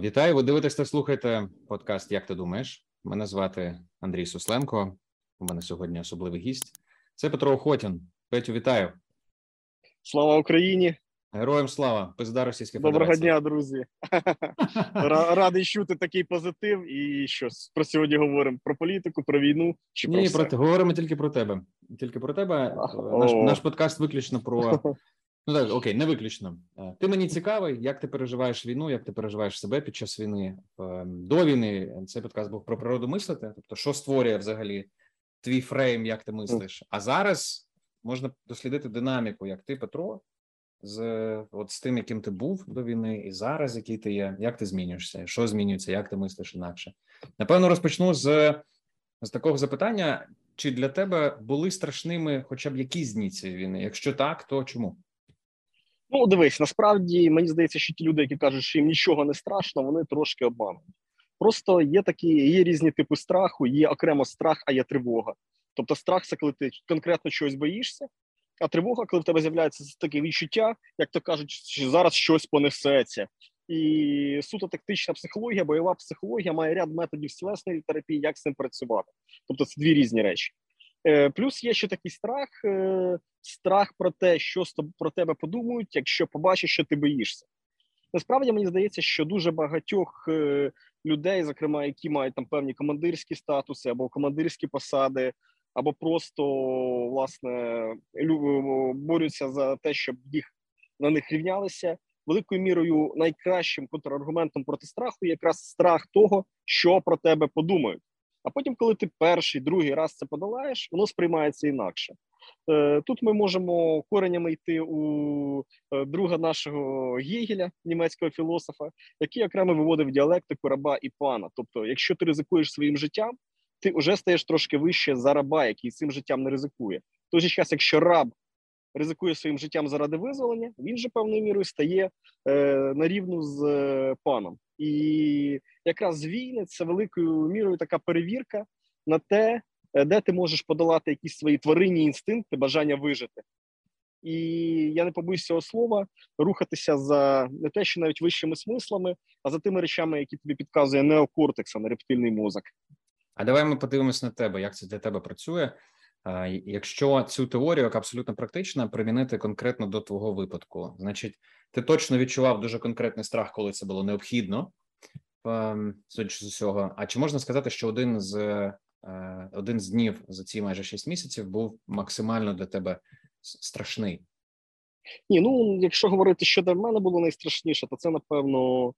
Вітаю, ви дивитесь та слухаєте подкаст Як ти думаєш? Мене звати Андрій Сусленко. У мене сьогодні особливий гість. Це Петро Охотін. Петю, вітаю. Слава Україні! Героям слава, пизда Російська Доброго дня, друзі. Радий чути такий позитив. І що про сьогодні говоримо про політику, про війну чи Ні, про говоримо тільки про тебе. Тільки про тебе. Наш, наш подкаст виключно про ну так, окей, не виключно. Ти мені цікавий, як ти переживаєш війну, як ти переживаєш себе під час війни ем, до війни. Цей подкаст був про природу мислити. Тобто, що створює взагалі твій фрейм, як ти мислиш. А зараз можна дослідити динаміку, як ти, Петро з от з тим, яким ти був до війни, і зараз, який ти є, як ти змінюєшся, що змінюється, як ти мислиш інакше? Напевно, розпочну з з такого запитання: чи для тебе були страшними, хоча б якісь дні цієї війни? Якщо так, то чому? Ну, дивись, насправді мені здається, що ті люди, які кажуть, що їм нічого не страшно, вони трошки обманують. Просто є такі, є різні типи страху, є окремо страх, а є тривога. Тобто, страх це коли ти конкретно чогось боїшся, а тривога, коли в тебе з'являється таке відчуття, як то кажуть, що зараз щось понесеться. І суто тактична психологія, бойова психологія має ряд методів тілесної терапії, як з цим працювати. Тобто це дві різні речі. Е, Плюс є ще такий страх: е, страх про те, що про тебе подумають, якщо побачиш, що ти боїшся. Насправді мені здається, що дуже багатьох е, людей, зокрема, які мають там певні командирські статуси або командирські посади, або просто власне борються за те, щоб їх на них рівнялися. Великою мірою найкращим контраргументом проти страху є якраз страх того, що про тебе подумають. А потім, коли ти перший, другий раз це подолаєш, воно сприймається інакше. Е, тут ми можемо коренями йти у е, друга нашого Гегеля, німецького філософа, який окремо виводив діалектику раба і пана. Тобто, якщо ти ризикуєш своїм життям, ти вже стаєш трошки вище за раба, який цим життям не ризикує. В той же час, якщо раб ризикує своїм життям заради визволення, він же певною мірою стає е, на рівну з паном. І якраз війни це великою мірою така перевірка на те, е, де ти можеш подолати якісь свої тваринні інстинкти, бажання вижити. І я не побоюсь цього слова, рухатися за не те, що навіть вищими смислами, а за тими речами, які тобі підказує неокортекс, а не рептильний мозок. А давай ми подивимось на тебе, як це для тебе працює. Якщо цю теорію, яка абсолютно практична, примінити конкретно до твого випадку, значить, ти точно відчував дуже конкретний страх, коли це було необхідно, ем, судячи з усього. А чи можна сказати, що один з е, один з днів за ці майже шість місяців був максимально для тебе страшний? Ні, ну якщо говорити, що для мене було найстрашніше, то це напевно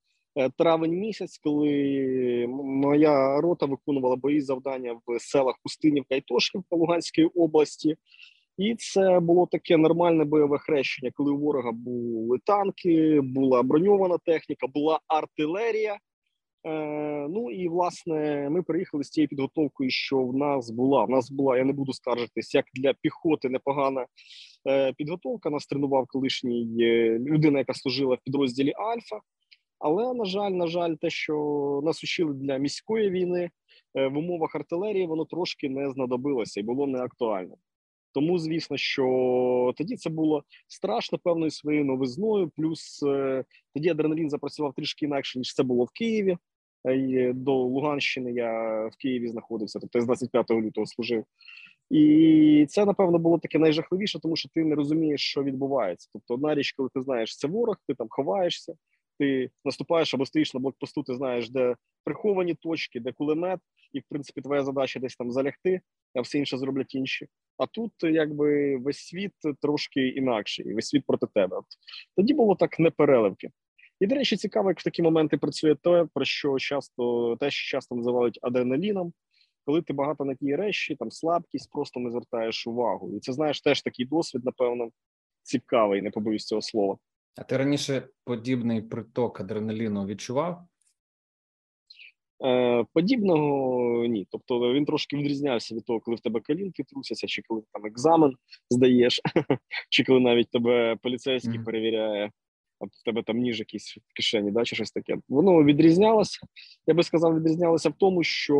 травень місяць, коли моя рота виконувала бої завдання в селах Пустинівка і Тошківка Луганської області. І це було таке нормальне бойове хрещення, коли у ворога були танки, була броньована техніка, була артилерія. Е, Ну і власне ми приїхали з тією підготовкою, що в нас була. В нас була, я не буду скаржитись, як для піхоти непогана е, підготовка. Нас тренував колишній е, людина, яка служила в підрозділі Альфа. Але на жаль, на жаль, те, що нас учили для міської війни е, в умовах артилерії, воно трошки не знадобилося і було не актуально. Тому, звісно, що тоді це було страшно певною своєю новизною. Плюс е, тоді адреналін запрацював трішки інакше ніж це було в Києві. До Луганщини я в Києві знаходився, тобто з 25 лютого служив. І це напевно було таке найжахливіше, тому що ти не розумієш, що відбувається. Тобто, одна річ, коли ти знаєш, це ворог, ти там ховаєшся ти наступаєш або стоїш на блокпосту, ти знаєш, де приховані точки, де кулемет, і в принципі твоя задача десь там залягти, а все інше зроблять інші. А тут якби весь світ трошки інакший, весь світ проти тебе. Тоді було так непереливки. І, до речі, цікаво, як в такі моменти працює те, про що часто те, що часто називають адреналіном, коли ти багато на тій речі, там слабкість, просто не звертаєш увагу. І це знаєш теж такий досвід, напевно, цікавий, не побоюсь цього слова. А ти раніше подібний приток адреналіну відчував? Е, Подібного ні. Тобто він трошки відрізнявся від того, коли в тебе колінки трусяться, чи коли там екзамен здаєш, чи коли навіть тебе поліцейський mm-hmm. перевіряє, а в тебе там ніж якийсь в кишені, да, чи щось таке. Воно відрізнялося. Я би сказав, відрізнялося в тому, що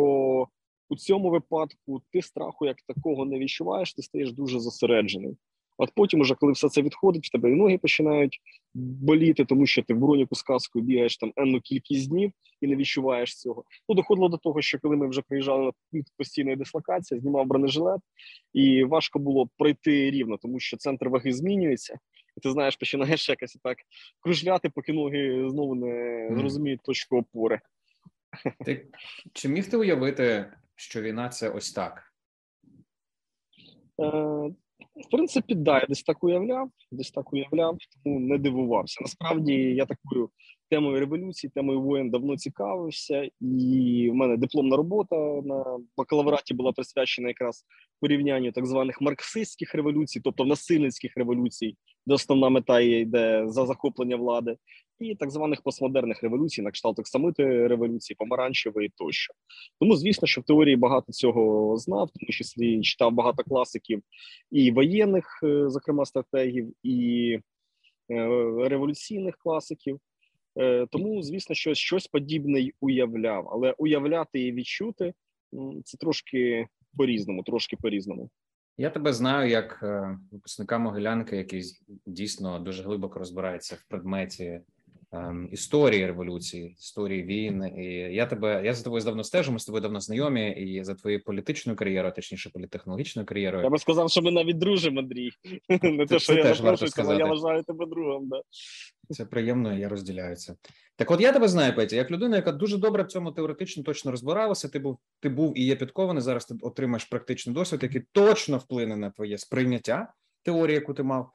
у цьому випадку ти страху як такого не відчуваєш, ти стаєш дуже зосереджений. От потім, уже коли все це відходить, в тебе і ноги починають боліти, тому що ти в броніку з каскою бігаєш там енну кількість днів і не відчуваєш цього. Ну доходило до того, що коли ми вже приїжджали на пункт постійної дислокації, знімав бронежилет, і важко було пройти рівно, тому що центр ваги змінюється, і ти знаєш, починаєш якось так кружляти, поки ноги знову не зрозуміють точку опори. Ти чи міг ти уявити, що війна це ось так? Е, в принципі, да, я десь так уявляв, десь так уявляв, тому не дивувався. Насправді я такою темою революції, темою воєн давно цікавився, і в мене дипломна робота на бакалавраті була присвячена якраз порівнянню так званих марксистських революцій, тобто насильницьких революцій, де основна мета є йде за захоплення влади, і так званих постмодерних революцій, на кшталт оксамити революції, помаранчевої тощо. Тому, звісно, що в теорії багато цього знав, тому числі читав багато класиків і воєнних, е, зокрема стратегів, і е, революційних класиків. Е, тому, звісно, що щось подібне й уявляв, але уявляти і відчути це трошки по різному, трошки по різному. Я тебе знаю як випускника Могилянки, який дійсно дуже глибоко розбирається в предметі історії революції, історії війн. І я тебе я за тобою давно стежу. Ми з тобою давно знайомі, і за твоєю політичною кар'єрою, точніше, політехнологічною кар'єрою. Я би сказав, що ми навіть дружимо, Андрій. Не те, що я запрошую, але я вважаю тебе другом. Да. Це приємно, я розділяю це. Так, от я тебе знаю, Петя, як людина, яка дуже добре в цьому теоретично точно розбиралася. Ти був ти був і є підкований. Зараз ти отримаєш практичний досвід, який точно вплине на твоє сприйняття теорії, яку ти мав.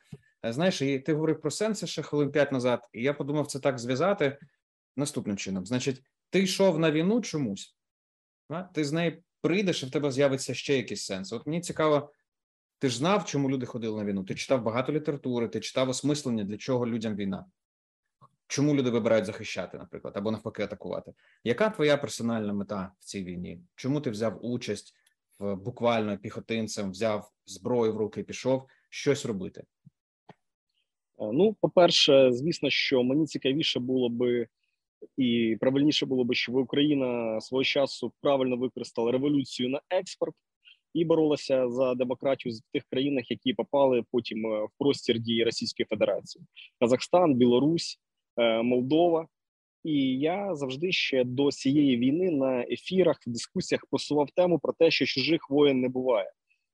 Е, знаєш, і ти говорив про сенси ще хвилин п'ять назад, і я подумав це так зв'язати наступним чином. Значить, ти йшов на війну чомусь, а? ти з неї прийдеш, і в тебе з'явиться ще якийсь сенс. От мені цікаво, ти ж знав, чому люди ходили на війну? Ти читав багато літератури, ти читав осмислення, для чого людям війна. Чому люди вибирають захищати, наприклад, або навпаки атакувати? Яка твоя персональна мета в цій війні? Чому ти взяв участь в буквально піхотинцем, взяв зброю в руки пішов щось робити? Е, ну, по-перше, звісно, що мені цікавіше було би і правильніше було би, щоб Україна свого часу правильно використала революцію на експорт і боролася за демократію в тих країнах, які попали потім е, в простір дії Російської Федерації: Казахстан, Білорусь, е, Молдова. І я завжди ще до цієї війни на ефірах в дискусіях просував тему про те, що чужих воєн не буває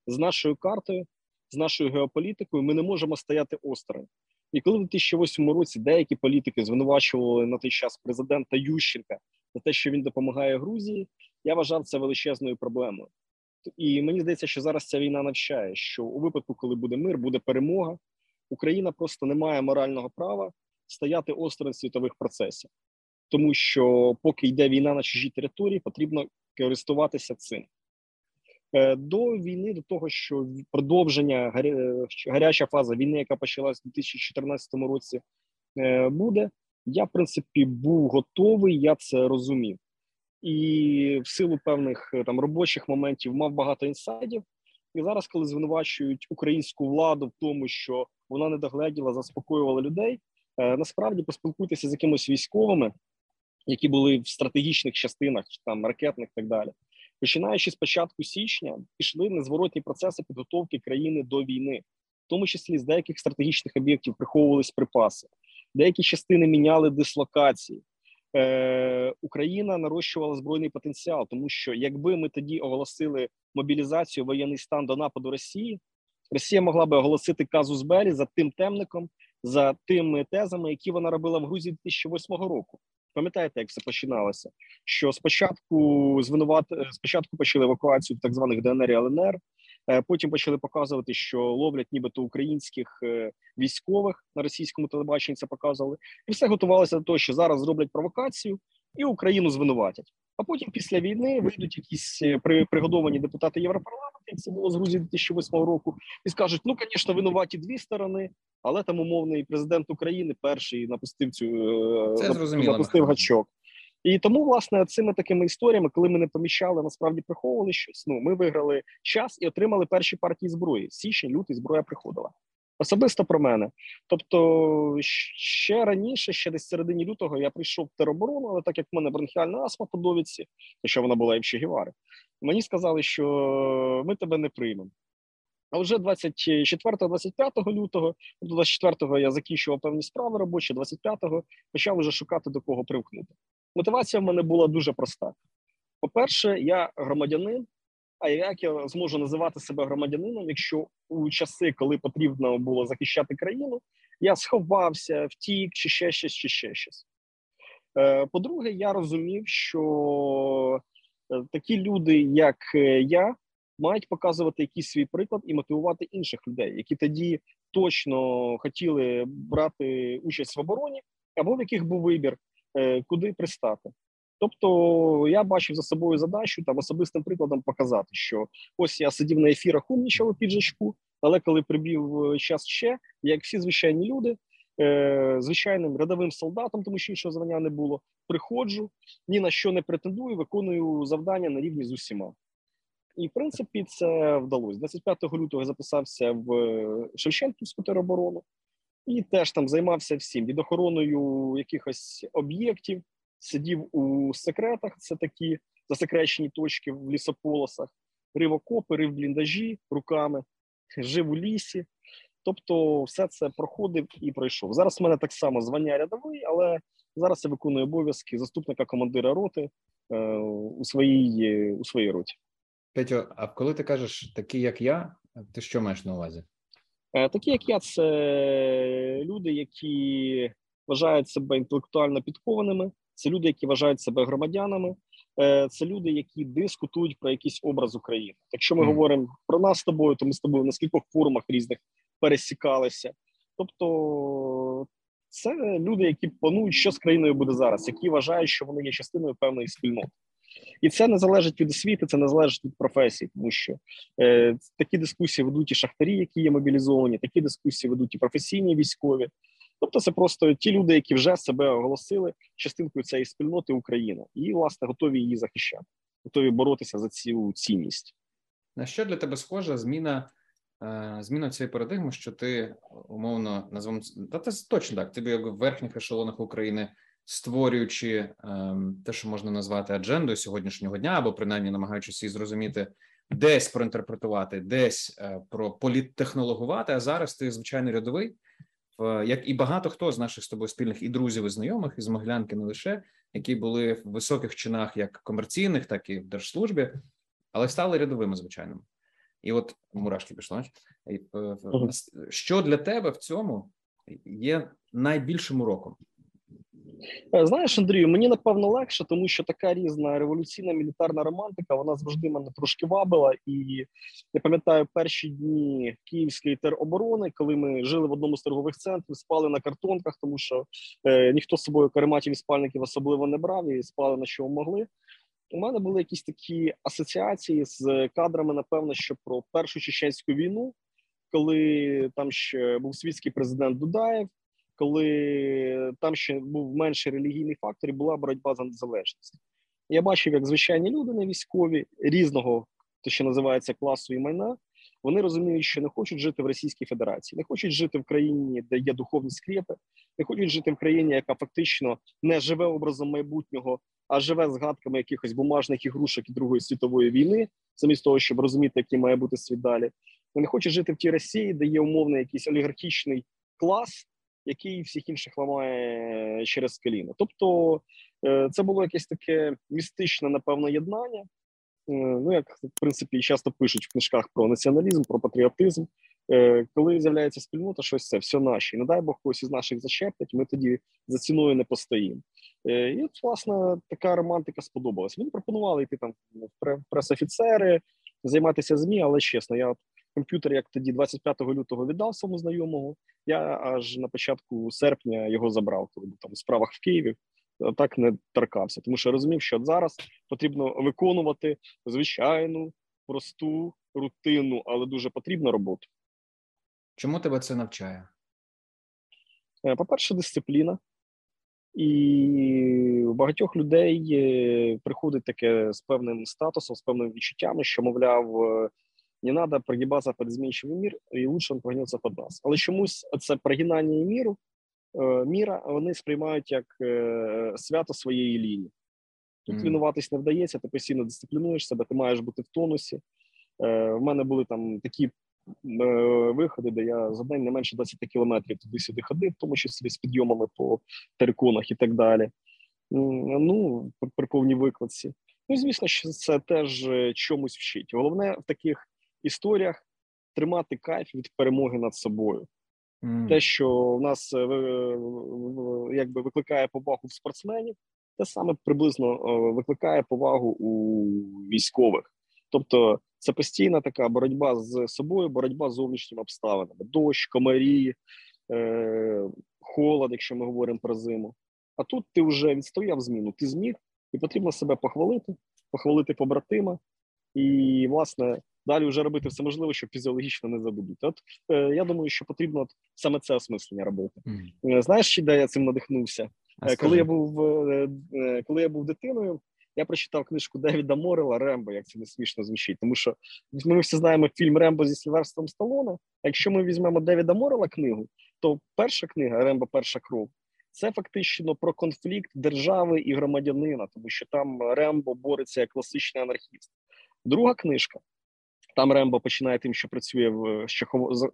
з нашою картою, з нашою геополітикою. Ми не можемо стояти осторонь. І коли в 2008 році деякі політики звинувачували на той час президента Ющенка за те, що він допомагає Грузії, я вважав це величезною проблемою. І мені здається, що зараз ця війна навчає, що у випадку, коли буде мир, буде перемога, Україна просто не має морального права стояти осторонь світових процесів, тому що поки йде війна на чужій території, потрібно користуватися цим. Е, до війни, до того, що продовження гаряча фаза війни, яка почалась у 2014 році, е, буде. Я в принципі був готовий, я це розумів, і в силу певних е, там робочих моментів мав багато інсайдів. І зараз, коли звинувачують українську владу в тому, що вона не догледіла, заспокоювала людей, насправді поспілкуйтеся з якимось військовими, які були в стратегічних частинах, там ракетних і так далі починаючи з початку січня, пішли незворотні процеси підготовки країни до війни, в тому числі з деяких стратегічних об'єктів приховувались припаси, деякі частини міняли дислокації. Е, Україна нарощувала збройний потенціал, тому що якби ми тоді оголосили мобілізацію воєнний стан до нападу Росії, Росія могла би оголосити казус Белі за тим темником, за тими тезами, які вона робила в Грузії 2008 року. Пам'ятаєте, як все починалося? Що спочатку звинуват спочатку почали евакуацію так званих ДНР і ЛНР, е, потім почали показувати, що ловлять нібито українських е, військових на російському телебаченні. Це показували, і все готувалося до того, що зараз зроблять провокацію і Україну звинуватять. А потім після війни вийдуть якісь е, пригодовані депутати Європарламенту, як це було з Грузії 2008 року, і скажуть: ну, звісно, винуваті дві сторони, але там умовний президент України перший напустив цю е, це зрозуміло, напустив гачок. І тому, власне, цими такими історіями, коли ми не поміщали, насправді приховували щось. Ну, ми виграли час і отримали перші партії зброї. Січень, лютий зброя приходила. Особисто про мене. Тобто, ще раніше, ще десь в середині лютого, я прийшов в тероборону, але так як в мене бронхіальна астма по довідці, що вона була і в Чегівари, мені сказали, що ми тебе не приймемо. А вже 24-25 лютого, тобто 24-го я закінчував певні справи робочі, 25-го почав вже шукати до кого привкнути. Мотивація в мене була дуже проста. По-перше, я громадянин. А як я зможу називати себе громадянином, якщо у часи, коли потрібно було захищати країну, я сховався, втік, чи ще щось, чи ще щось. Е, по-друге, я розумів, що е, такі люди, як е, я, мають показувати якийсь свій приклад і мотивувати інших людей, які тоді точно хотіли брати участь в обороні, або в яких був вибір, куди пристати. Тобто я бачив за собою задачу там особистим прикладом показати, що ось я сидів на ефірах умнічав у піджачку, але коли прибів час ще, як всі звичайні люди, е, звичайним рядовим солдатом, тому що іншого звання не було, приходжу, ні на що не претендую, виконую завдання на рівні з усіма. І в принципі це вдалося. 25 лютого я записався в Шевченківську тероборону і теж там займався всім від охороною якихось об'єктів сидів у секретах. Це такі засекречені точки в лісополосах, рив окопи, рив бліндажі руками, жив у лісі. Тобто, все це проходив і пройшов. Зараз в мене так само звання рядовий, але зараз я виконую обов'язки заступника командира роти е, у своїй у своїй роті. Петю, а коли ти кажеш такі, як я, ти що маєш на увазі? Е, такі, як я, це люди, які вважають себе інтелектуально підкованими, це люди, які вважають себе громадянами, е, це люди, які дискутують про якийсь образ України. Якщо ми mm. говоримо про нас з тобою, то ми з тобою на скількох форумах різних пересікалися. Тобто, це люди, які планують, що з країною буде зараз, які вважають, що вони є частиною певної спільноти. І це не залежить від освіти, це не залежить від професії, тому що е, такі дискусії ведуть і шахтарі, які є мобілізовані, такі дискусії ведуть і професійні військові. Тобто, це просто ті люди, які вже себе оголосили частинкою цієї спільноти України, і власне готові її захищати, готові боротися за цю цінність. На що для тебе схожа зміна е, зміна цієї парадигми, що ти умовно назвемо та це точно так. Ти в верхніх ешелонах України, створюючи ем, те, що можна назвати аджендою сьогоднішнього дня, або принаймні намагаючись її зрозуміти, десь проінтерпретувати, десь е, про політтехнологувати. А зараз ти звичайний рядовий як і багато хто з наших з тобою спільних і друзів і знайомих із Моглянки не лише які були в високих чинах, як комерційних, так і в держслужбі, але стали рядовими звичайними. І от мурашки пішло. Е, що для тебе в цьому є найбільшим уроком? Е, знаєш, Андрію, мені напевно легше, тому що така різна революційна мілітарна романтика вона завжди мене трошки вабила. І я пам'ятаю перші дні київської тероборони, коли ми жили в одному з торгових центрів, спали на картонках, тому що е, ніхто з собою карематів і спальників особливо не брав і спали на що могли. У мене були якісь такі асоціації з кадрами, напевно, що про першу чеченську війну, коли там ще був світський президент Дудаєв коли там ще був менший релігійний фактор і була боротьба за незалежність. Я бачив, як звичайні люди не військові різного, то що називається класу і майна. Вони розуміють, що не хочуть жити в Російській Федерації, не хочуть жити в країні, де є духовні скрепи, не хочуть жити в країні, яка фактично не живе образом майбутнього, а живе згадками якихось бумажних ігрушок і Другої світової війни, замість того, щоб розуміти, який має бути світ далі. Вони хочуть жити в тій Росії, де є умовний якийсь олігархічний клас, який всіх інших ламає через коліно. Тобто е, це було якесь таке містичне, напевно, єднання. Е, ну, як в принципі часто пишуть в книжках про націоналізм, про патріотизм. Е, коли з'являється спільнота, щось це все наші. Не дай Бог когось із наших зачеплять, ми тоді за ціною не постоїмо. І от, власне, така романтика сподобалась. Мені пропонували йти там в прес-офіцери, займатися змі, але чесно, я комп'ютер, як тоді 25 лютого віддав своєму знайомого. Я аж на початку серпня його забрав, коли був там у справах в Києві. Так не торкався, тому що розумів, що зараз потрібно виконувати звичайну, просту, рутинну, але дуже потрібну роботу. Чому тебе це навчає? Е, по-перше, дисципліна, і у багатьох людей е, приходить таке з певним статусом, з певними відчуттями, що, мовляв, е, не треба прогибатися під змінчивий мір, і лучше він прогнеться під нас. Але чомусь це прогинання міру е, міра вони сприймають як е, свято своєї лінії. Тут mm. винуватись не вдається, ти постійно дисциплінуєш себе, ти маєш бути в тонусі. Е, в мене були там такі виходи, де я за день не менше 20 кілометрів туди-сюди ходив, в тому числі з підйомами по териконах і так далі. Ну, при повній викладці. Ну, звісно, що це теж чомусь вчить. Головне в таких історіях тримати кайф від перемоги над собою. Mm. Те, що в нас якби викликає повагу в спортсменів, те саме приблизно викликає повагу у військових. Тобто це постійна така боротьба з собою, боротьба з зовнішніми обставинами: дощ, комарі, е, холод, якщо ми говоримо про зиму. А тут ти вже відстояв зміну, ти зміг, і потрібно себе похвалити, похвалити побратима, і, власне, далі вже робити все можливе, щоб фізіологічно не забудуть. От е, я думаю, що потрібно от саме це осмислення робити. Mm. Знаєш, де я цим надихнувся? А коли я був е, коли я був дитиною, я прочитав книжку Девіда Морела Рембо, як це не смішно звучить, тому що ми всі знаємо фільм Рембо зі Сільверстом Сталоне. А якщо ми візьмемо Девіда Морела книгу, то перша книга Рембо, перша кров. Це фактично про конфлікт держави і громадянина, тому що там Рембо бореться як класичний анархіст. Друга книжка там Рембо починає тим, що працює в що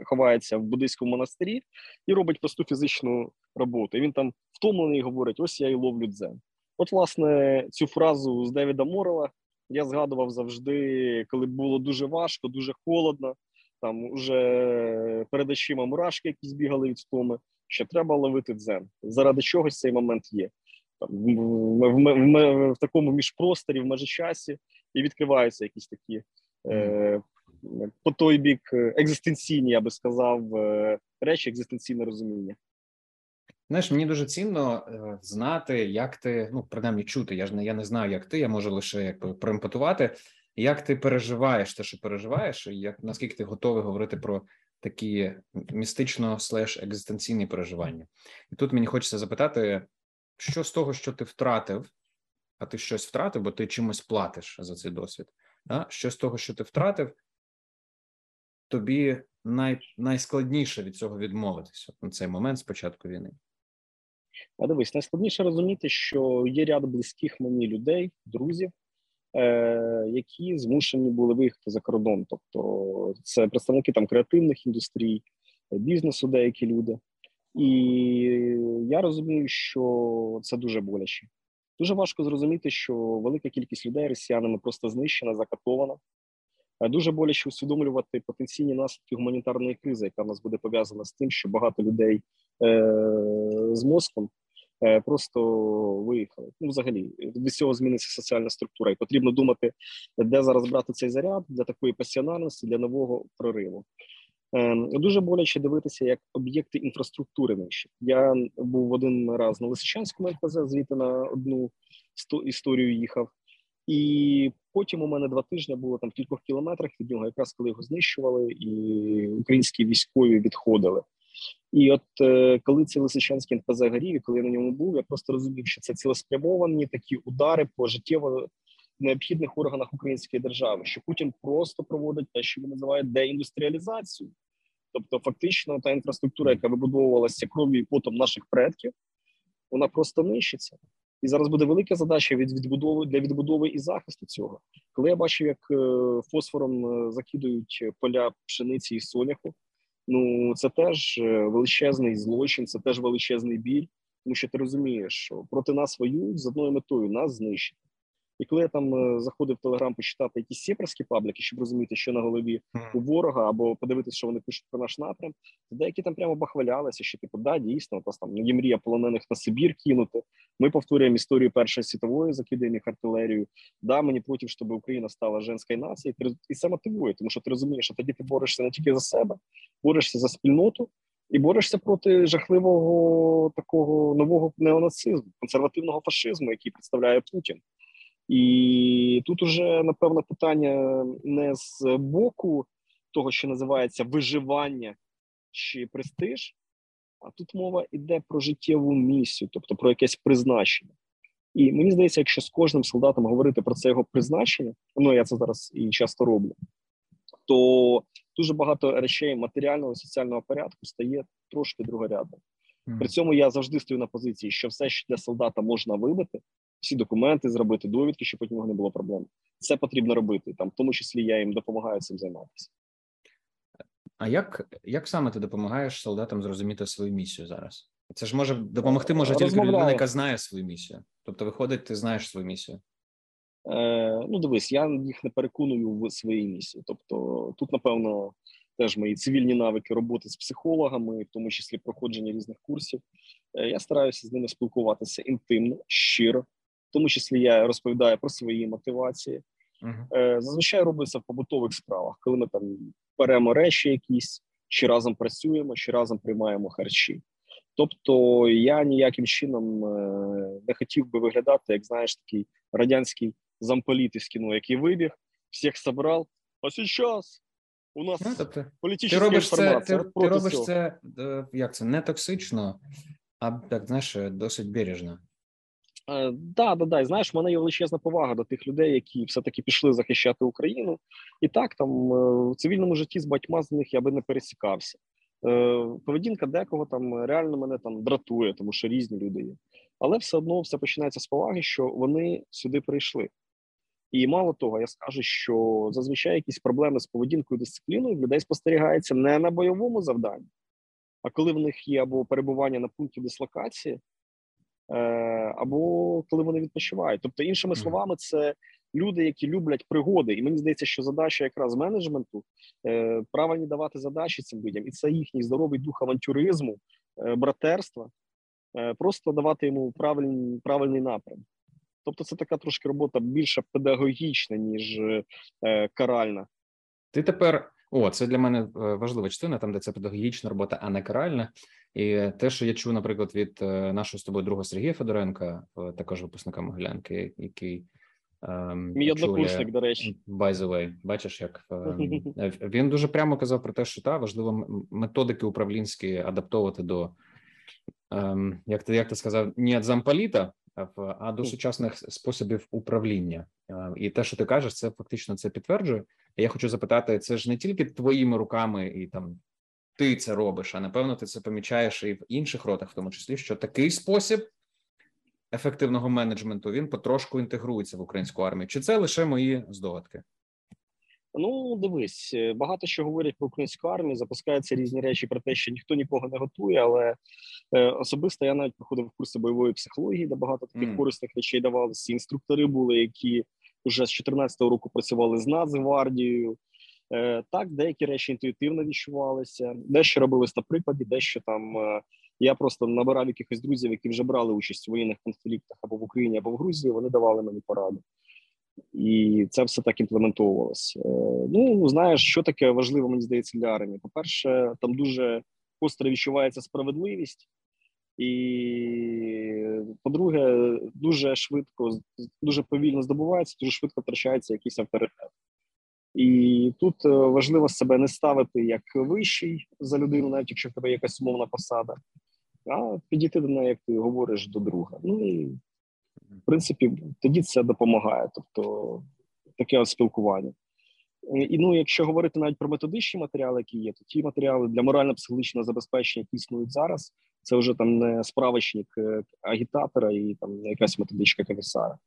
ховається в буддийському монастирі, і робить просту фізичну роботу. І Він там втомлений і говорить: ось я і ловлю дзен. От, власне, цю фразу з Девіда Морела я згадував завжди, коли було дуже важко, дуже холодно. Там уже перед очима мурашки, які збігали від втоми, що треба ловити дзен. Заради чогось цей момент є. Там, в, в, в, в такому міжпросторі, в межичасі, і відкриваються якісь такі е, по той бік екзистенційні, я би сказав, е, речі, екзистенційне розуміння. Знаєш, мені дуже цінно е, знати, як ти ну принаймні чути. Я ж не я не знаю, як ти. Я можу лише якби проемпатувати, як ти переживаєш те, що переживаєш, і як наскільки ти готовий говорити про такі містично слеш екзистенційні переживання. І тут мені хочеться запитати, що з того, що ти втратив, а ти щось втратив, бо ти чимось платиш за цей досвід. А? Що з того, що ти втратив, тобі най, найскладніше від цього відмовитися на цей момент з початку війни. А дивись, найскладніше розуміти, що є ряд близьких мені людей, друзів, е, які змушені були виїхати за кордон. Тобто це представники там креативних індустрій, бізнесу, деякі люди. І я розумію, що це дуже боляче. Дуже важко зрозуміти, що велика кількість людей росіянами просто знищена, закатована. Е, дуже боляче усвідомлювати потенційні наслідки гуманітарної кризи, яка в нас буде пов'язана з тим, що багато людей е, з мозком е, просто виїхали. Ну, взагалі, від цього зміниться соціальна структура, і потрібно думати, де зараз брати цей заряд для такої пасіонарності, для нового прориву. Е, дуже боляче дивитися, як об'єкти інфраструктури нищать. Я був один раз на Лисичанському НПЗ, звідти на одну історію їхав. І потім у мене два тижні було там в кількох кілометрах від нього, якраз коли його знищували, і українські військові відходили. І от е, коли цей Лисичанський НПЗ горів, і коли я на ньому був, я просто розумів, що це цілеспрямовані такі удари по життєво необхідних органах української держави, що Путін просто проводить те, що він називає деіндустріалізацію. Тобто, фактично, та інфраструктура, яка вибудовувалася кров'ю і потом наших предків, вона просто нищиться. І зараз буде велика задача від відбудови для відбудови і захисту цього. Коли я бачив, як е, фосфором е, закидують поля пшениці і соняху, ну це теж е, величезний злочин, це теж величезний біль, тому що ти розумієш, що проти нас воюють з одною метою нас знищити. І коли я там е, заходив в Телеграм почитати якісь сєпарські пабліки, щоб розуміти, що на голові у ворога, або подивитися, що вони пишуть про наш напрям, то деякі там прямо бахвалялися, що типу, да, дійсно, у там є мрія полонених на Сибір кинути. Ми повторюємо історію Першої світової, закидаємо їх артилерію. Да, мені потім, щоб Україна стала женською нацією, і це мотивує, тому що ти розумієш, що тоді ти борешся не тільки за себе, борешся за спільноту. І борешся проти жахливого такого нового неонацизму, консервативного фашизму, який представляє Путін. І тут уже напевно питання не з боку того, що називається виживання чи престиж, а тут мова йде про життєву місію, тобто про якесь призначення. І мені здається, якщо з кожним солдатом говорити про це його призначення, ну я це зараз і часто роблю, то дуже багато речей матеріального соціального порядку стає трошки другорядним. При цьому я завжди стою на позиції, що все, що для солдата можна вибити, всі документи зробити, довідки, щоб потім не було проблем. Це потрібно робити. Там, в тому числі я їм допомагаю цим займатися. А як як саме ти допомагаєш солдатам зрозуміти свою місію зараз? Це ж може допомогти може тільки людина, яка знає свою місію. Тобто, виходить, ти знаєш свою місію. Е, Ну, дивись, я їх не переконую в своїй місії. Тобто, тут, напевно, теж мої цивільні навики роботи з психологами, в тому числі проходження різних курсів. Е, я стараюся з ними спілкуватися інтимно, щиро, в тому числі я розповідаю про свої мотивації. Uh-huh. Зазвичай робиться в побутових справах, коли ми там беремо речі, якісь чи разом працюємо, чи разом приймаємо харчі. Тобто я ніяким чином е, не хотів би виглядати, як знаєш, такий радянський замполіт із кіно, який вибіг, всіх собрав. А зараз у нас ну, тобто, політична ти робиш інформація. Це, ти, ти робиш цього. це е, як це не токсично, а так знаєш, досить бережно. Е, да, да, да. знаєш, в мене є величезна повага до тих людей, які все-таки пішли захищати Україну. І так там в цивільному житті з батьма з них я би не пересікався. Е, поведінка декого там реально мене там дратує, тому що різні люди є. Але все одно все починається з поваги, що вони сюди прийшли. І мало того, я скажу, що зазвичай якісь проблеми з поведінкою дисципліною в людей спостерігається не на бойовому завданні, а коли в них є або перебування на пункті дислокації, е, або коли вони відпочивають. Тобто, іншими словами, це люди, які люблять пригоди, і мені здається, що задача якраз менеджменту е, правильні давати задачі цим людям, і це їхній здоровий дух авантюризму, е, братерства, е, просто давати йому правильний, правильний напрям. Тобто, це така трошки робота більше педагогічна, ніж е, каральна. Ти тепер о, це для мене е, важлива частина, там де це педагогічна робота, а не каральна. І те, що я чув, наприклад, від е, нашого з тобою друга Сергія Федоренка, також випускника Могилянки, який Ем, Мій однокурсник, до речі, by the way, бачиш, як ем, він дуже прямо казав про те, що та важливо методики управлінські адаптовувати до ем, як ти як ти сказав, не від замполіта, а до сучасних способів управління. І те, що ти кажеш, це фактично це підтверджує. Я хочу запитати: це ж не тільки твоїми руками, і там ти це робиш, а напевно, ти це помічаєш і в інших ротах, в тому числі, що такий спосіб ефективного менеджменту він потрошку інтегрується в українську армію. Чи це лише мої здогадки? Ну, дивись, е, багато що говорять про українську армію. Запускаються різні речі про те, що ніхто нікого не готує. Але е, особисто я навіть проходив курси бойової психології, де багато таких mm. корисних речей давалися. Інструктори були, які вже з 14-го року працювали з Нацгвардією. Е, так, деякі речі інтуїтивно відчувалися, дещо робилось на прикладі, дещо там е, я просто набирав якихось друзів, які вже брали участь у воєнних конфліктах або в Україні, або в Грузії. Вони давали мені поради, і це все так імплементовувалося. Е, ну знаєш, що таке важливо, мені здається, для армії. По перше, там дуже остро відчувається справедливість. І по-друге, дуже швидко, дуже повільно здобувається, дуже швидко втрачається якийсь авторитет. І тут е, важливо себе не ставити як вищий за людину, навіть якщо в тебе якась умовна посада, а підійти до неї, як ти говориш, до друга. Ну і в принципі тоді це допомагає, тобто таке от спілкування. І ну, якщо говорити навіть про методичні матеріали, які є, то ті матеріали для морально-психологічного забезпечення, які існують зараз, це вже там не справочник е, агітатора і там якась методичка комісара.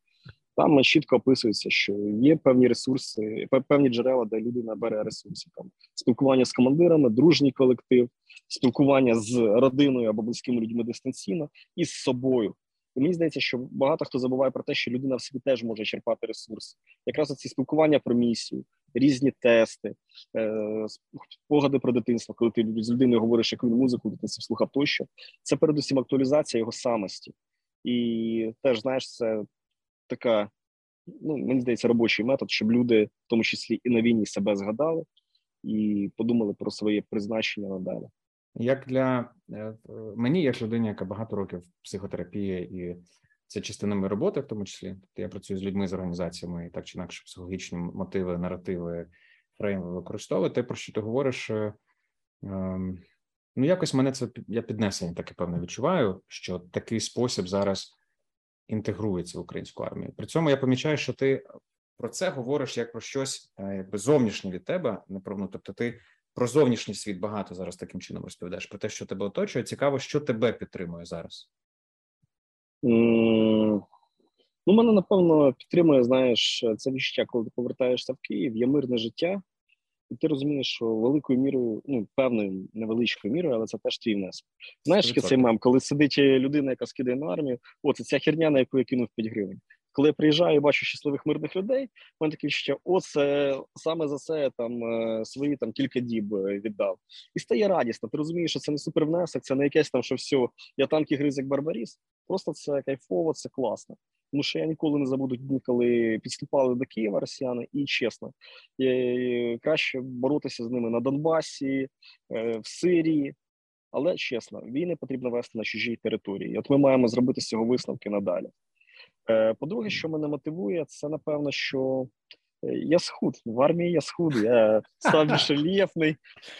Там чітко описується, що є певні ресурси, певні джерела, де людина бере ресурси. Там спілкування з командирами, дружній колектив, спілкування з родиною або близькими людьми дистанційно і з собою. І мені здається, що багато хто забуває про те, що людина в собі теж може черпати ресурси. Якраз ці спілкування про місію, різні тести, е, спогади про дитинство, коли ти з людиною говориш, яку він музику дитинстві слухав тощо. Це передусім актуалізація його самості. І теж знаєш, це така, ну мені здається, робочий метод, щоб люди, в тому числі і на війні, себе згадали і подумали про своє призначення надалі. Як для е, мені, як людині, яка багато років в психотерапії, і це частина моєї роботи, в тому числі тобто я працюю з людьми з організаціями і так чи інакше психологічні мотиви, наративи, фрейми використовувати. Про що ти говориш, е, ем, ну якось мене це я піднесення таке певне відчуваю, що такий спосіб зараз інтегрується в українську армію. При цьому я помічаю, що ти про це говориш як про щось е, якби зовнішнє від тебе, не про ну, тобто ти про зовнішній світ багато зараз таким чином розповідаєш про те, що тебе оточує. Цікаво, що тебе підтримує зараз. Ну, мене напевно підтримує. Знаєш, це відчуття, коли ти повертаєшся в Київ, є мирне життя, і ти розумієш, що великою мірою, ну певною невеличкою мірою, але це теж твій внесок. Знаєш, який цей мем, коли сидить людина, яка скидає на армію, о, це ця херня, на яку я кинув 5 гривень. Коли я приїжджаю і бачу щасливих мирних людей, в мене таке відчуття, о, це саме за це там е, свої там кілька діб е, віддав. І стає радісно. Ти розумієш, що це не супервнесок, це не якесь там, що все, я танки гриз як барбаріс. Просто це кайфово, це класно. Тому що я ніколи не забуду дні, коли підступали до Києва росіяни, і чесно, краще боротися з ними на Донбасі, е, в Сирії. Але чесно, війни потрібно вести на чужій території. От ми маємо зробити з цього висновки надалі. Е, по-друге, що мене мотивує, це напевно, що я схуд. В армії я схуд, я став більш рельєфний.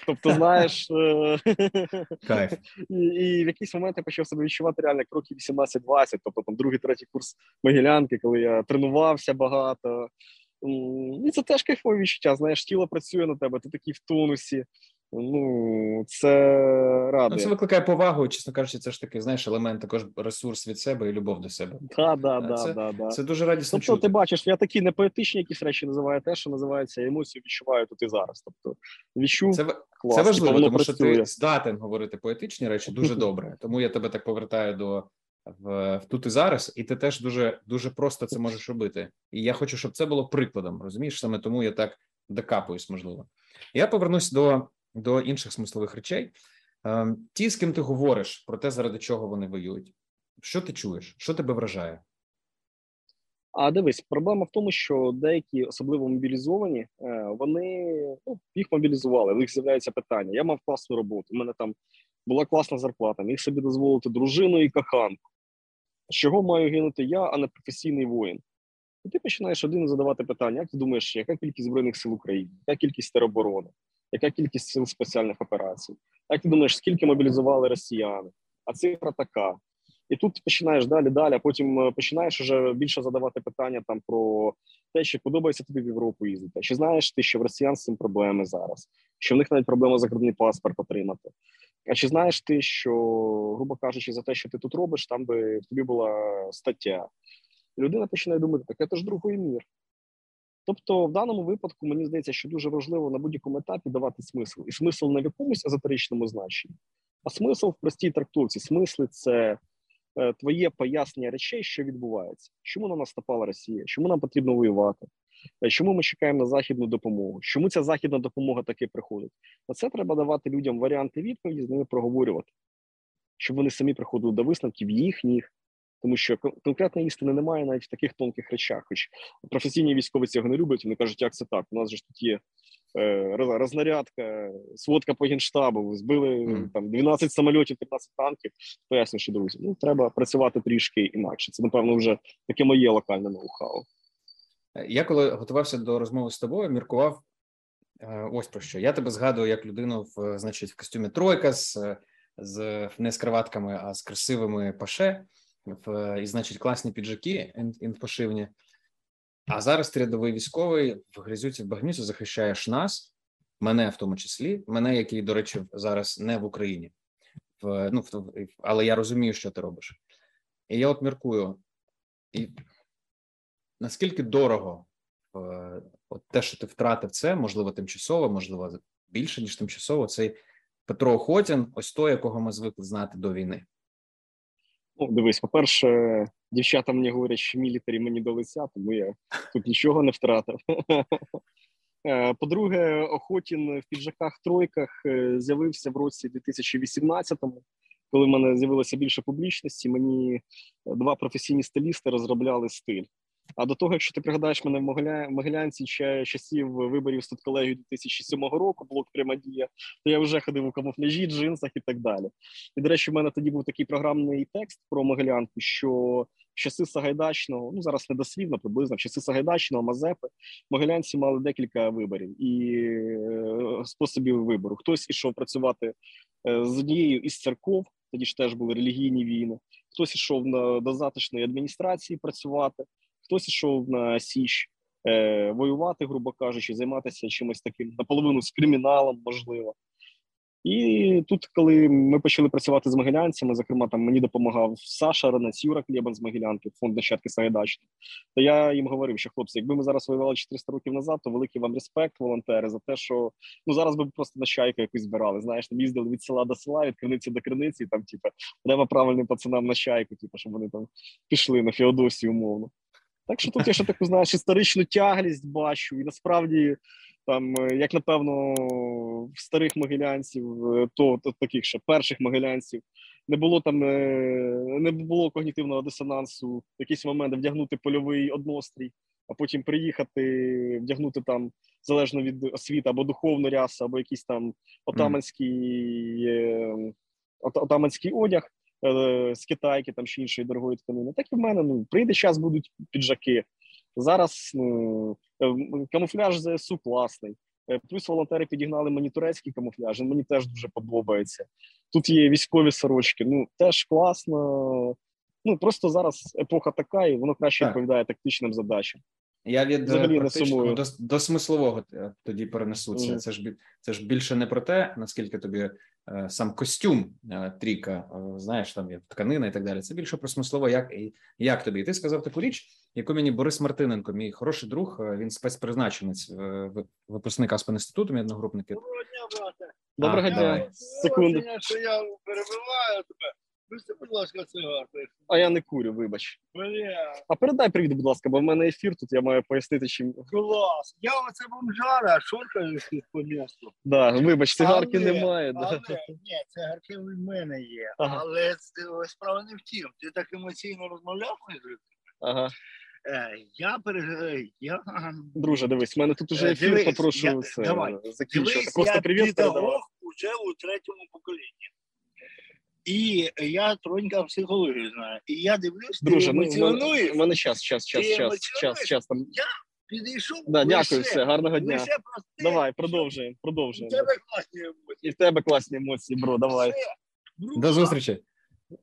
Тобто, знаєш, е, Кайф. І, і в якийсь момент я почав себе відчувати реально кроків 18-20, тобто там другий, третій курс Могилянки, коли я тренувався багато. І це теж кайфове відчуття. Знаєш, тіло працює на тебе, ти такий в тонусі. Ну це радує. Ну, Це викликає повагу, чесно кажучи, це ж таки знаєш елемент також ресурс від себе і любов до себе. Да, да, да, це, да, да. це дуже радісно. Тобто, чути. ти бачиш, я такі не поетичні якісь речі називаю те, що називається емоцію відчуваю тут і зараз. Тобто відчув це клас, це важливо, тому працює. що ти здатен говорити поетичні речі дуже добре. Тому я тебе так повертаю до в, в тут і зараз, і ти теж дуже дуже просто це можеш робити. І я хочу, щоб це було прикладом. Розумієш, саме тому я так докапуюсь, можливо. Я повернусь до до інших смислових речей. Ем, ті, з ким ти говориш про те, заради чого вони воюють, що ти чуєш, що тебе вражає? А дивись, проблема в тому, що деякі особливо мобілізовані, е, вони ну, їх мобілізували. В них з'являється питання. Я мав класну роботу. У мене там була класна зарплата. Міг собі дозволити дружину і коханку. З чого маю гинути я, а не професійний воїн? І ти починаєш один задавати питання: як ти думаєш, яка кількість збройних сил України, яка кількість тероборони, яка кількість сил спеціальних операцій? Як ти думаєш, скільки мобілізували росіяни? А цифра така. І тут починаєш далі, далі, а потім е, починаєш вже більше задавати питання там про те, чи подобається тобі в Європу їздити. Чи знаєш ти, що в росіян з цим проблеми зараз? Що в них навіть проблема закордонний паспорт отримати? А чи знаєш ти, що, грубо кажучи, за те, що ти тут робиш, там би тобі була стаття? І людина починає думати, так це ж другий мір. Тобто, в даному випадку мені здається, що дуже важливо на будь-якому етапі давати смисл. І смисл не в якомусь езотеричному значенні, а смисл в простій трактовці. Смисли це е, твоє пояснення речей, що відбувається. Чому на нас напала Росія? Чому нам потрібно воювати? Е, чому ми чекаємо на західну допомогу? Чому ця західна допомога таки приходить? На це треба давати людям варіанти відповіді, з ними проговорювати, щоб вони самі приходили до висновків їхніх тому що конкретної істини немає навіть в таких тонких речах. Хоч професійні військові цього не люблять. Вони кажуть, як це так? У нас же ж тут є е, рознарядка, сводка по генштабу, збили mm. там 12 самольотів, 15 танків. Пояснюю, друзі, ну треба працювати трішки інакше. Це напевно вже таке моє локальне ноу-хау. Я коли готувався до розмови з тобою, міркував е, ось про що. Я тебе згадую як людину в значить в костюмі тройка з з не з кроватками, а з красивими паше в і, значить, класні піджаки інфошивні. А зараз рядовий військовий в грязюці в багнюці захищаєш нас, мене в тому числі, мене, який, до речі, зараз не в Україні, в, ну, в, але я розумію, що ти робиш. І я от міркую, і наскільки дорого е, от те, що ти втратив це, можливо, тимчасово, можливо, більше ніж тимчасово, цей Петро Охотін, ось той, якого ми звикли знати до війни. Ну, дивись, по-перше, дівчата мені говорять, що мілітарі мені до лиця, тому я тут нічого не втратив. Е, по-друге, Охотін в піджаках тройках е, з'явився в році 2018-му, коли в мене з'явилося більше публічності. Мені два професійні стилісти розробляли стиль. А до того, якщо ти пригадаєш мене в Могилянці ще часів виборів студколегію 2007 року, блок Прямодія, то я вже ходив у камуфляжі, джинсах і так далі. І, до речі, в мене тоді був такий програмний текст про Могилянку, що часи Сагайдачного, ну зараз не дослівно, приблизно в часи Сагайдачного, Мазепи, могилянці мали декілька виборів і е, способів вибору. Хтось ішов працювати е, з однією із церков, тоді ж теж були релігійні війни, хтось ішов на до затишної адміністрації працювати хтось йшов на Січ е, воювати, грубо кажучи, займатися чимось таким наполовину з криміналом, можливо. І тут, коли ми почали працювати з могилянцями, зокрема, там мені допомагав Саша Ранець, Юра Клєбан з Могилянки, фонд нащадки Сагайдачні, то я їм говорив, що хлопці, якби ми зараз воювали 400 років назад, то великий вам респект, волонтери, за те, що ну зараз би просто на чайку якусь збирали. Знаєш, там їздили від села до села, від криниці до криниці, і там, типу, треба правильним пацанам на чайку, типу, щоб вони там пішли на Феодосію, умовно. Так що тут я ще таку знаєш історичну тяглість бачу, і насправді там, е, як напевно, в старих могилянців, е, то, то таких ще перших могилянців, не було там е, не було когнітивного дисонансу, в якийсь момент вдягнути польовий однострій, а потім приїхати, вдягнути там залежно від освіти або духовну рясу, або якийсь там отаманський отаманський одяг з китайки там чи іншої дорогої тканини. Так і в мене ну прийде час, будуть піджаки. Зараз ну, камуфляж ЗСУ класний. Е, плюс волонтери підігнали мені турецький камуфляж, мені теж дуже подобається. Тут є військові сорочки, ну теж класно. Ну просто зараз епоха така, і воно краще так. відповідає тактичним задачам. Я від Взагалі практичного до, до смислового е, тоді перенесуться. Mm. Це ж це ж більше не про те, наскільки тобі е, сам костюм е, тріка, е, знаєш, там є тканина і так далі. Це більше про смислово, як як тобі. І ти сказав таку річ, яку мені Борис Мартиненко, мій хороший друг, е, він спецпризначенець е, випускник Аспен інституту, мій одногрупники. Доброго дня, брате. Доброго дня. Секунду. Що я перебиваю тебе. Пусти, будь ласка, цигарку. А я не курю, вибач. Бля. А передай привіт, будь ласка, бо в мене ефір тут я маю пояснити, чим. Клас. Я оце бомжара, шоркаю по місту. Да, вибач, цигарки але, немає. Але, да. Ні, цигарки в мене є. Ага. Але справа не в тім. Ти так емоційно розмовляв між Ага. Е, я пере... я... Друже, дивись, в мене тут уже е, ефір, дивись, попрошу я... давай. закінчувати. Просто привіт передавав. уже у третьому поколінні. І я тронька психологію знаю. І я дивлюсь, Друже, ти емоціонуєш. У мене час, час, час, час, час, час. Там. Я підійшов. Да, лише, дякую, все, гарного дня. Лише давай, продовжуємо, продовжуємо. І в тебе класні емоції. І в тебе класні емоції, bro, давай. До зустрічі.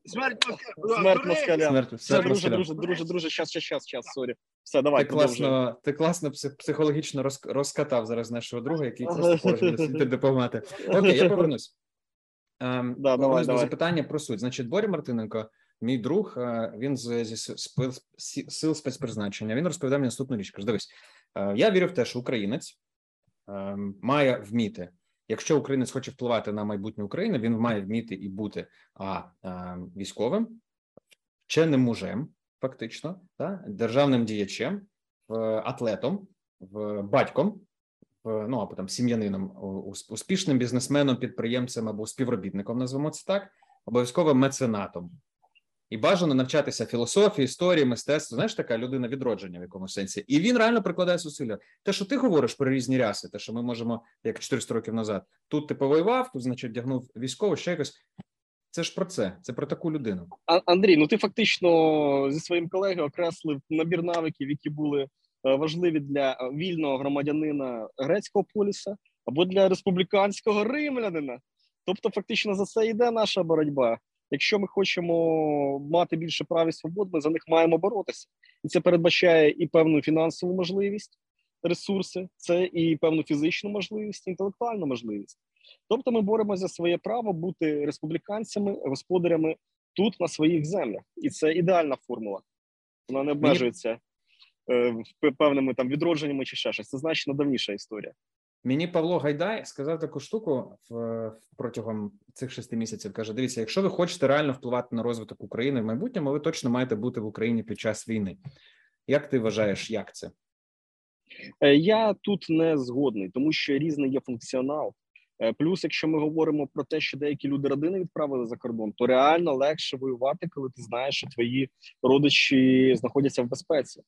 Смерть москалям. Смерть москалям. Смерть, все, друже, друже, друже, друже, щас, щас, щас, щас, sorry. Все, давай, ти класно, ти класно психологічно розкатав зараз нашого друга, який просто хоче допомагати. Окей, я повернусь. Ем, да, давай, давай. запитання про суть. Значить, Боря Мартиненко, мій друг, е, він з зі сил спецпризначення. Він розповідав мені наступну річ. Каже, дивись, е, я вірю в те, що українець має вміти. Якщо українець хоче впливати на майбутнє України, він має вміти і бути а ем, військовим, вченим мужем, фактично, та державним діячем, атлетом, батьком, ну або там сім'янином, успішним бізнесменом, підприємцем або співробітником, назвемо це так, обов'язково меценатом. І бажано навчатися філософії, історії, мистецтву. Знаєш, така людина відродження в якомусь сенсі. І він реально прикладає зусилля. Те, що ти говориш про різні ряси, те, що ми можемо, як 400 років назад, тут ти повоював, тут, значить, вдягнув військово, ще якось. Це ж про це, це про таку людину. А, Андрій, ну ти фактично зі своїм колегою окреслив набір навиків, які були Е, важливі для е, вільного громадянина грецького поліса або для республіканського римлянина. Тобто, фактично за це йде наша боротьба. Якщо ми хочемо мати більше прав і свобод, ми за них маємо боротися, і це передбачає і певну фінансову можливість, ресурси, це і певну фізичну можливість, інтелектуальну можливість. Тобто, ми боремося за своє право бути республіканцями, господарями тут на своїх землях, і це ідеальна формула. Вона не обмежується Е, певними там відродженнями чи ще щось. Це значно давніша історія. Мені Павло Гайдай сказав таку штуку в протягом цих шести місяців. Каже: Дивіться, якщо ви хочете реально впливати на розвиток України в майбутньому, ви точно маєте бути в Україні під час війни. Як ти вважаєш, як це? Е, я тут не згодний, тому що різний є функціонал. Е, плюс, якщо ми говоримо про те, що деякі люди родини відправили за кордон, то реально легше воювати, коли ти знаєш, що твої родичі знаходяться в безпеці.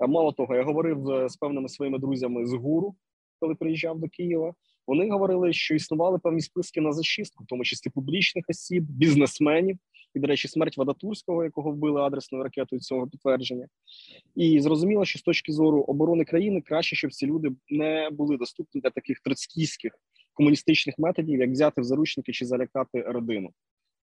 Мало того, я говорив з певними своїми друзями з гуру, коли приїжджав до Києва. Вони говорили, що існували певні списки на зачистку, в тому числі публічних осіб, бізнесменів. І, до речі, смерть Вадатурського, якого вбили адресною ракетою цього підтвердження, і зрозуміло, що з точки зору оборони країни краще, щоб ці люди не були доступні для таких троцькійських комуністичних методів, як взяти в заручники чи залякати родину.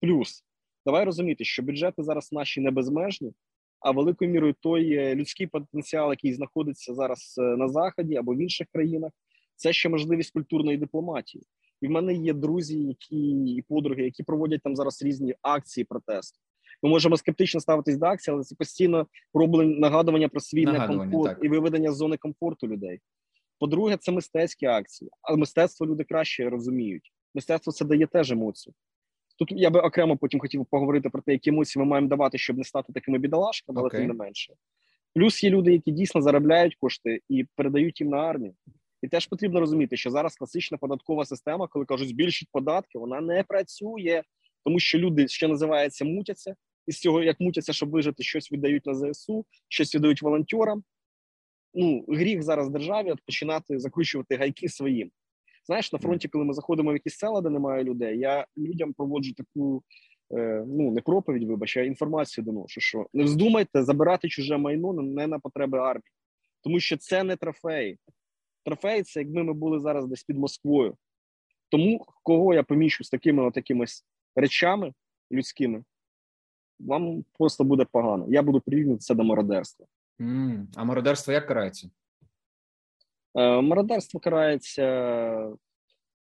Плюс давай розуміти, що бюджети зараз наші не безмежні, а великою мірою той е, людський потенціал, який знаходиться зараз е, на заході або в інших країнах, це ще можливість культурної дипломатії. І в мене є друзі, які і подруги, які проводять там зараз різні акції протесту. Ми можемо скептично ставитись до акції, але це постійно проблем нагадування про свій некомфорт і виведення з зони комфорту людей. По-друге, це мистецькі акції, але мистецтво люди краще розуміють. Мистецтво це дає теж емоцію. Тут я би окремо потім хотів поговорити про те, які емоції ми маємо давати, щоб не стати такими бідолашками, але okay. тим не менше. Плюс є люди, які дійсно заробляють кошти і передають їм на армію. І теж потрібно розуміти, що зараз класична податкова система, коли кажуть, збільшить податки, вона не працює, тому що люди, що називається, мутяться, і з цього як мутяться, щоб вижити, щось віддають на ЗСУ, щось віддають волонтерам. Ну, гріх зараз державі починати закручувати гайки своїм. Знаєш, на фронті, коли ми заходимо в якісь села, де немає людей, я людям проводжу таку е, ну не проповідь, вибач, а інформацію доношу. Що не вздумайте забирати чуже майно не на потреби армії, тому що це не трофей. Трофей це якби ми були зараз десь під Москвою. Тому кого я поміщу з такими такими речами людськими, вам просто буде погано. Я буду прирівнювати це до мародерства. Mm. А мародерство як карається? Е, мародерство карається,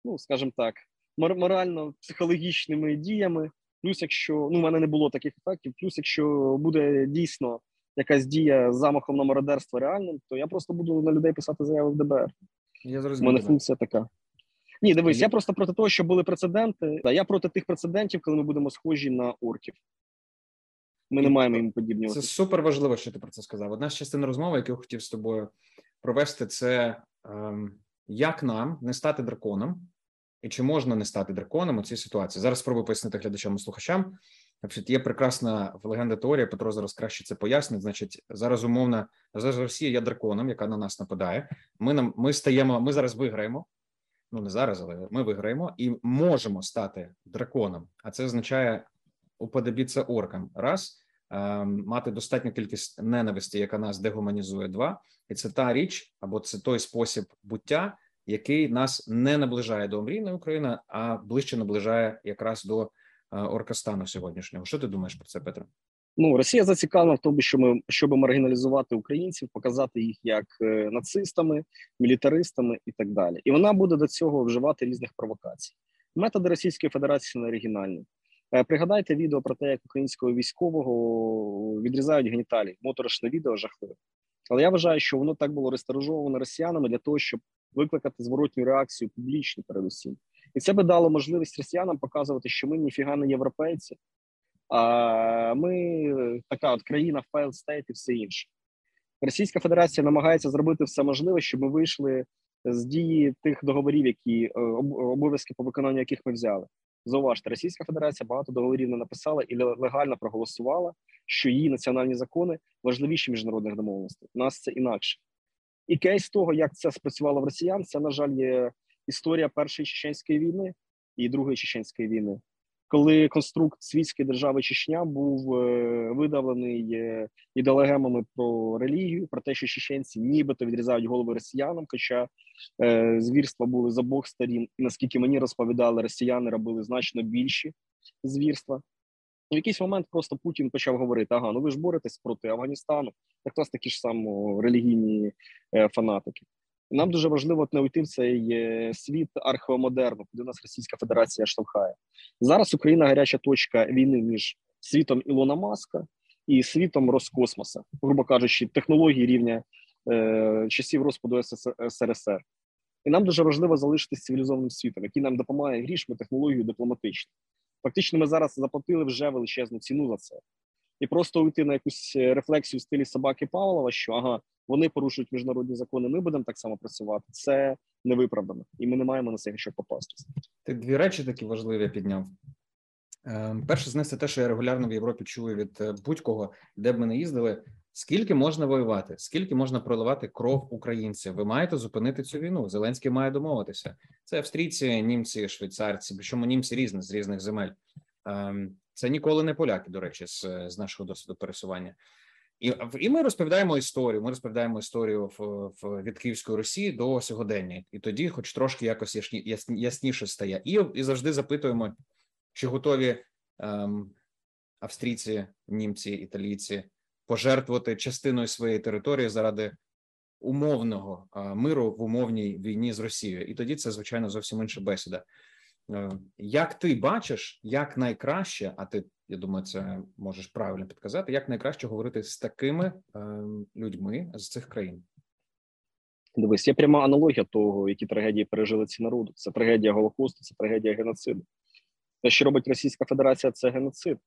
ну скажімо так, морально-психологічними діями. Плюс, якщо ну, в мене не було таких ефектів, плюс, якщо буде дійсно якась дія з замахом на мародерство реальним, то я просто буду на людей писати заяви в ДБР. Я зрозумів. У мене функція така. Ні, дивись, я просто проти того, що були прецеденти. Я проти тих прецедентів, коли ми будемо схожі на орків. Ми не маємо їм подібні. Це супер важливо, що ти про це сказав. Одна з частин розмови, яку я хотів з тобою провести, це ем, як нам не стати драконом, і чи можна не стати драконом у цій ситуації. Зараз спробую пояснити глядачам і слухачам. Є прекрасна легенда теорія, Петро зараз краще це пояснить. Значить, зараз умовно зараз Росія є драконом, яка на нас нападає. Ми нам ми стаємо. Ми зараз виграємо. Ну не зараз, але ми виграємо і можемо стати драконом. А це означає уподобіться оркам. Раз мати достатню кількість ненависті, яка нас дегуманізує. Два і це та річ або це той спосіб буття, який нас не наближає до омрійної України, а ближче наближає якраз до е, оркастану сьогоднішнього. Що ти думаєш про це, Петро? Ну Росія зацікавлена в тому, що ми щоб маргіналізувати українців, показати їх як е, нацистами, мілітаристами і так далі. І вона буде до цього вживати різних провокацій. Методи Російської Федерації не оригінальні. Е, пригадайте відео про те, як українського військового відрізають геніталії. Моторошне відео жахливе. Але я вважаю, що воно так було рестаражовано росіянами для того, щоб викликати зворотню реакцію публічну передусім. І це би дало можливість росіянам показувати, що ми ніфіга не європейці, а ми така от країна файл стейт і все інше. Російська Федерація намагається зробити все можливе, щоб ми вийшли з дії тих договорів, які е, обов'язки по виконанню яких ми взяли. Зауважте, Російська Федерація багато договорів не написала і легально проголосувала, що її національні закони важливіші міжнародних домовленостей. У нас це інакше. І кейс того, як це спрацювало в росіян, це на жаль є історія першої чеченської війни і другої чеченської війни коли конструкт світської держави Чечня був е, видавлений е, ідеологемами про релігію, про те, що чеченці нібито відрізають голови росіянам, хоча е, звірства були з обох сторін, і наскільки мені розповідали, росіяни робили значно більші звірства. В якийсь момент просто Путін почав говорити: ага, ну ви ж боретесь проти Афганістану, якраз такі ж само релігійні фанатики. Нам дуже важливо не уйти в цей е, світ археомодерну, куди нас Російська Федерація штовхає. Зараз Україна гаряча точка війни між світом Ілона Маска і світом Роскосмоса, грубо кажучи, технології рівня е, часів розпаду СРСР. І нам дуже важливо залишитися цивілізованим світом, який нам допомагає грішми технологію дипломатично. Фактично, ми зараз заплатили вже величезну ціну за це. І просто уйти на якусь е, рефлексію в стилі собаки Павлова, що ага, вони порушують міжнародні закони. Ми будемо так само працювати. Це не виправдано, і ми не маємо на це що попастися. Ти дві речі такі важливі підняв. Ем, перше з них це те, що я регулярно в Європі чую від е, будь-кого, де б ми не їздили. Скільки можна воювати? Скільки можна проливати кров українців? Ви маєте зупинити цю війну? Зеленський має домовитися. Це австрійці, німці, швейцарці, причому німці різні з різних земель. Це ніколи не поляки, до речі, з, з нашого досвіду пересування. І і ми розповідаємо історію. Ми розповідаємо історію в, в від Київської Росії до сьогодення, і тоді, хоч трошки якось ясні, ясні, ясніше стає, і і завжди запитуємо, чи готові ем, австрійці, німці, італійці пожертвувати частиною своєї території заради умовного миру в умовній війні з Росією, і тоді це звичайно зовсім інша бесіда. Е, як ти бачиш, як найкраще, а ти я думаю, це можеш правильно підказати, як найкраще говорити з такими е, людьми з цих країн? Дивись, є пряма аналогія того, які трагедії пережили ці народи. Це трагедія Голокосту, це трагедія геноциду. Те, що робить Російська Федерація, це геноцид.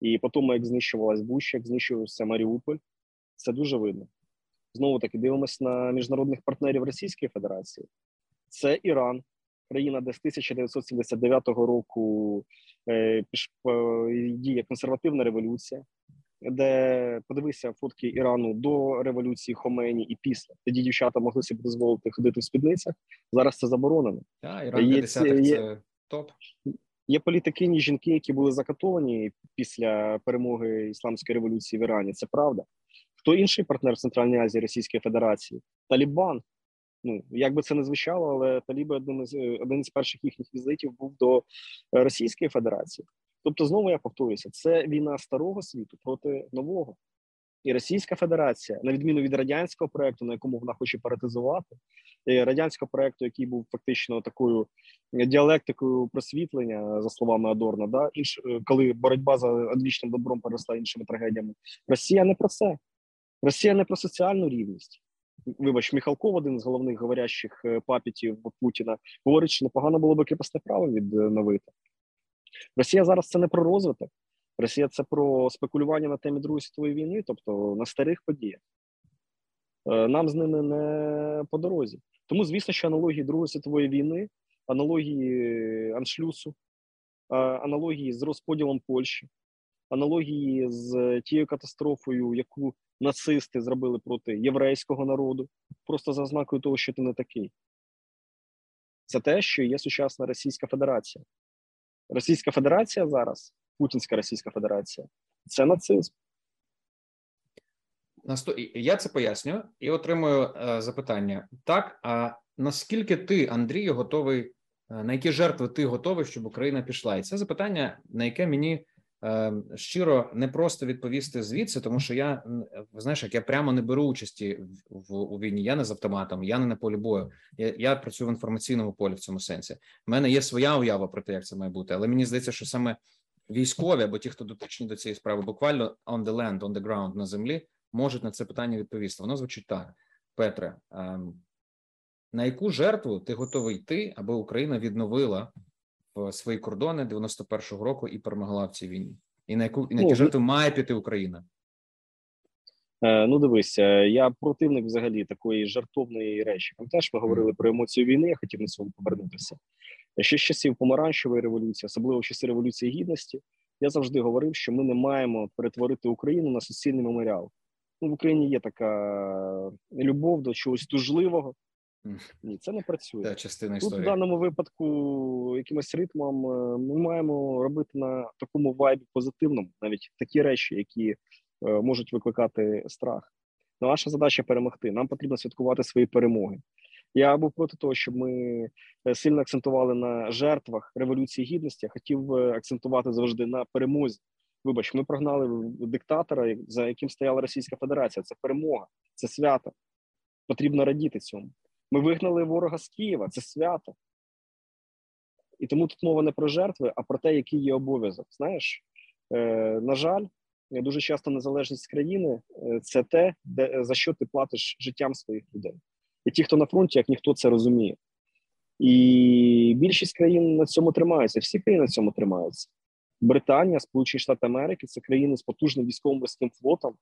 І по тому, як знищувалась Буща, як знищувався Маріуполь, це дуже видно. Знову таки дивимося на міжнародних партнерів Російської Федерації. Це Іран, країна, де з 1979 року е, діє консервативна революція, де подивися фотки Ірану до революції Хомені і після тоді дівчата могли собі дозволити ходити в спідницях. Зараз це заборонено. Так, Іран 50 є, це топ. Є політикині жінки, які були закатовані після перемоги ісламської революції в Ірані. Це правда. Хто інший партнер в Центральній Азії Російської Федерації? Талібан. Ну як би це не звучало, але Таліби один з один з перших їхніх візитів був до Російської Федерації. Тобто, знову я повторюся, це війна старого світу проти нового. І Російська Федерація, на відміну від радянського проекту, на якому вона хоче паратизувати, радянського проекту, який був фактично такою діалектикою просвітлення, за словами Адорна, да інш, коли боротьба за одвічним добром переросла іншими трагедіями. Росія не про це. Росія не про соціальну рівність. Вибач, Міхалков, один з головних говорящих е, папітів Путіна, говорить, що непогано було би кріпосне право відновити. Росія зараз це не про розвиток. Росія це про спекулювання на темі Другої світової війни, тобто на старих подіях. Е, нам з ними не по дорозі. Тому, звісно, що аналогії Другої світової війни, аналогії аншлюсу, е, аналогії з розподілом Польщі, аналогії з тією катастрофою, яку нацисти зробили проти єврейського народу, просто за ознакою того, що ти не такий. Це те, що є сучасна Російська Федерація. Російська Федерація зараз, Путінська Російська Федерація, це нацизм. Я це пояснюю і отримую е, запитання. Так, а наскільки ти, Андрію, готовий, е, на які жертви ти готовий, щоб Україна пішла? І це запитання, на яке мені щиро не просто відповісти звідси, тому що я знаєш, як я прямо не беру участі в у війні. Я не з автоматом, я не на полі бою. Я я працюю в інформаційному полі в цьому сенсі. У мене є своя уява про те, як це має бути, але мені здається, що саме військові або ті, хто дотичні до цієї справи, буквально on the land, on the ground, на землі, можуть на це питання відповісти. Воно звучить так, Петре. Ем, на яку жертву ти готовий йти, аби Україна відновила в свої кордони 91-го року і перемогла в цій війні? І на яку і на які ну, жертви має піти Україна? Е, ну, дивися, я противник взагалі такої жартовної речі. Пам'ятаєш, ми говорили про емоцію війни. Я хотів на цьому повернутися. Ще з часів помаранчевої революції, особливо в часи революції гідності, я завжди говорив, що ми не маємо перетворити Україну на суцільний меморіал. Ну, в Україні є така любов до чогось тужливого. Ні, це не працює. Це частина Тут в даному випадку якимось ритмом е, ми маємо робити на такому вайбі позитивному, навіть такі речі, які е, можуть викликати страх. Наша задача перемогти. Нам потрібно святкувати свої перемоги. Я був проти того, щоб ми е, сильно акцентували на жертвах революції гідності. Я хотів акцентувати завжди на перемозі. Вибач, ми прогнали диктатора, за яким стояла Російська Федерація. Це перемога, це свято. Потрібно радіти цьому. Ми вигнали ворога з Києва, це свято. І тому тут мова не про жертви, а про те, який є обов'язок. Знаєш, е, на жаль, дуже часто незалежність країни е, це те, де за що ти платиш життям своїх людей. І ті, хто на фронті, як ніхто це розуміє. І більшість країн на цьому тримаються. Всі країни на цьому тримаються. Британія, Сполучені Штати Америки це країни з потужним військовим морським флотом,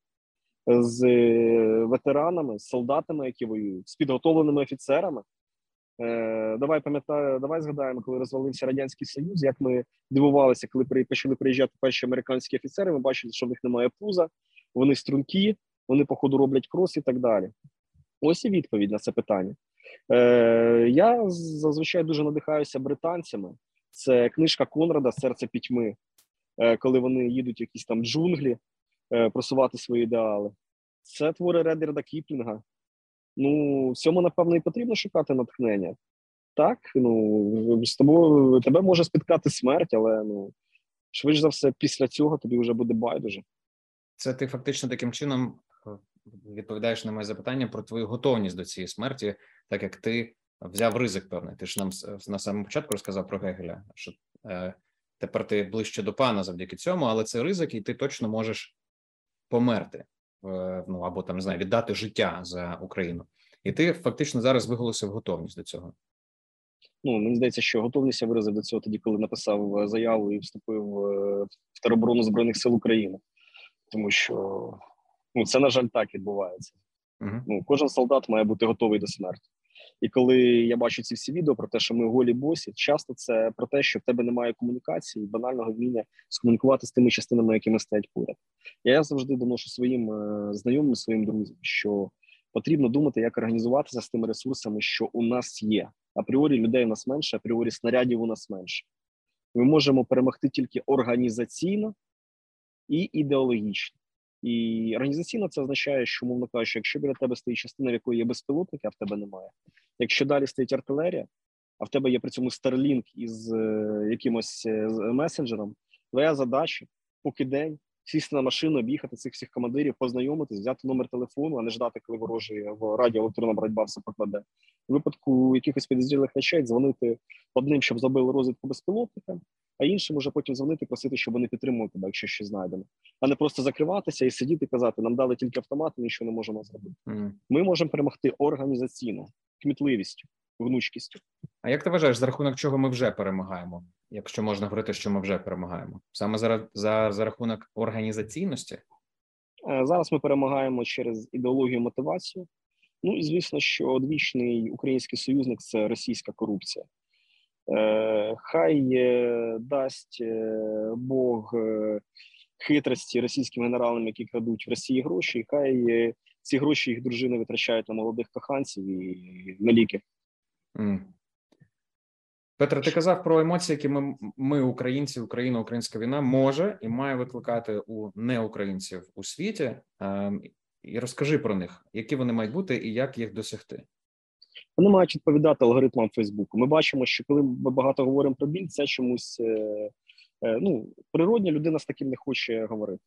з е, ветеранами, з солдатами, які воюють, з підготовленими офіцерами. Е, Давай пам'ятаю, давай згадаємо, коли розвалився радянський союз. Як ми дивувалися, коли почали приїжджати перші американські офіцери. Ми бачили, що в них немає пуза, вони струнки, вони походу роблять крос і так далі. Ось і відповідь на це питання. Е, Я зазвичай дуже надихаюся британцями. Це книжка Конрада Серце пітьми, е, коли вони їдуть в якісь там джунглі просувати свої ідеали. Це твори Редерда Кіплінга. Ну, в цьому, напевно, і потрібно шукати натхнення. Так, ну з тобою тебе може спіткати смерть, але ну швидше за все, після цього тобі вже буде байдуже. Це ти фактично таким чином відповідаєш на моє запитання про твою готовність до цієї смерті, так як ти взяв ризик певний. Ти ж нам на самому початку розказав про Гегеля, що е, тепер ти ближче до пана завдяки цьому, але це ризик, і ти точно можеш померти, е, ну або там не знаю, віддати життя за Україну. І ти фактично зараз виголосив готовність до цього. Ну мені здається, що готовність я виразив до цього тоді, коли написав е, заяву і вступив е, в тероборону збройних сил України, тому що ну це на жаль так відбувається. Uh-huh. Ну кожен солдат має бути готовий до смерті. І коли я бачу ці всі відео про те, що ми голі босі, часто це про те, що в тебе немає комунікації, банального вміння скомунікувати з тими частинами, якими стоять поряд. Я завжди доношу своїм е, знайомим, своїм друзям, що потрібно думати, як організуватися з тими ресурсами, що у нас є. Апріорі людей у нас менше, апріорі снарядів у нас менше. Ми можемо перемогти тільки організаційно і ідеологічно. І організаційно це означає, що мовно кажучи, якщо біля тебе стоїть частина, в якої є безпілотники, а в тебе немає. Якщо далі стоїть артилерія, а в тебе є при цьому Starlink із е, якимось е, месенджером, твоя задача поки день сісти на машину, об'їхати цих всіх командирів, познайомитись, взяти номер телефону, а не ждати, коли ворожий в радіо електронна боротьба все покладе. У випадку якихось підрозділих речей дзвонити одним, щоб забили розвідку безпілотника, а іншим уже потім дзвонити, просити, щоб вони підтримували тебе, якщо щось знайдено, а не просто закриватися і сидіти і казати, нам дали тільки автомат, ми нічого не можемо зробити. Mm. Ми можемо перемогти організаційно, кмітливістю, гнучкістю. А як ти вважаєш, за рахунок чого ми вже перемагаємо? Якщо можна говорити, що ми вже перемагаємо, саме за, за, за рахунок організаційності? Е, зараз ми перемагаємо через ідеологію мотивацію. Ну і звісно, що одвічний український союзник це російська корупція. Е, хай е, дасть Бог хитрості російським генералам, які крадуть в Росії гроші, і хай ці гроші їх дружини витрачають на молодих коханців і на ліки. Mm. Петро, ти казав про емоції, які ми, ми, українці, Україна, українська війна може і має викликати у неукраїнців у світі. Ем, і розкажи про них, які вони мають бути і як їх досягти. Вони мають відповідати алгоритмам Фейсбуку. Ми бачимо, що коли ми багато говоримо про біль, це чомусь е, е, ну природня людина з таким не хоче говорити.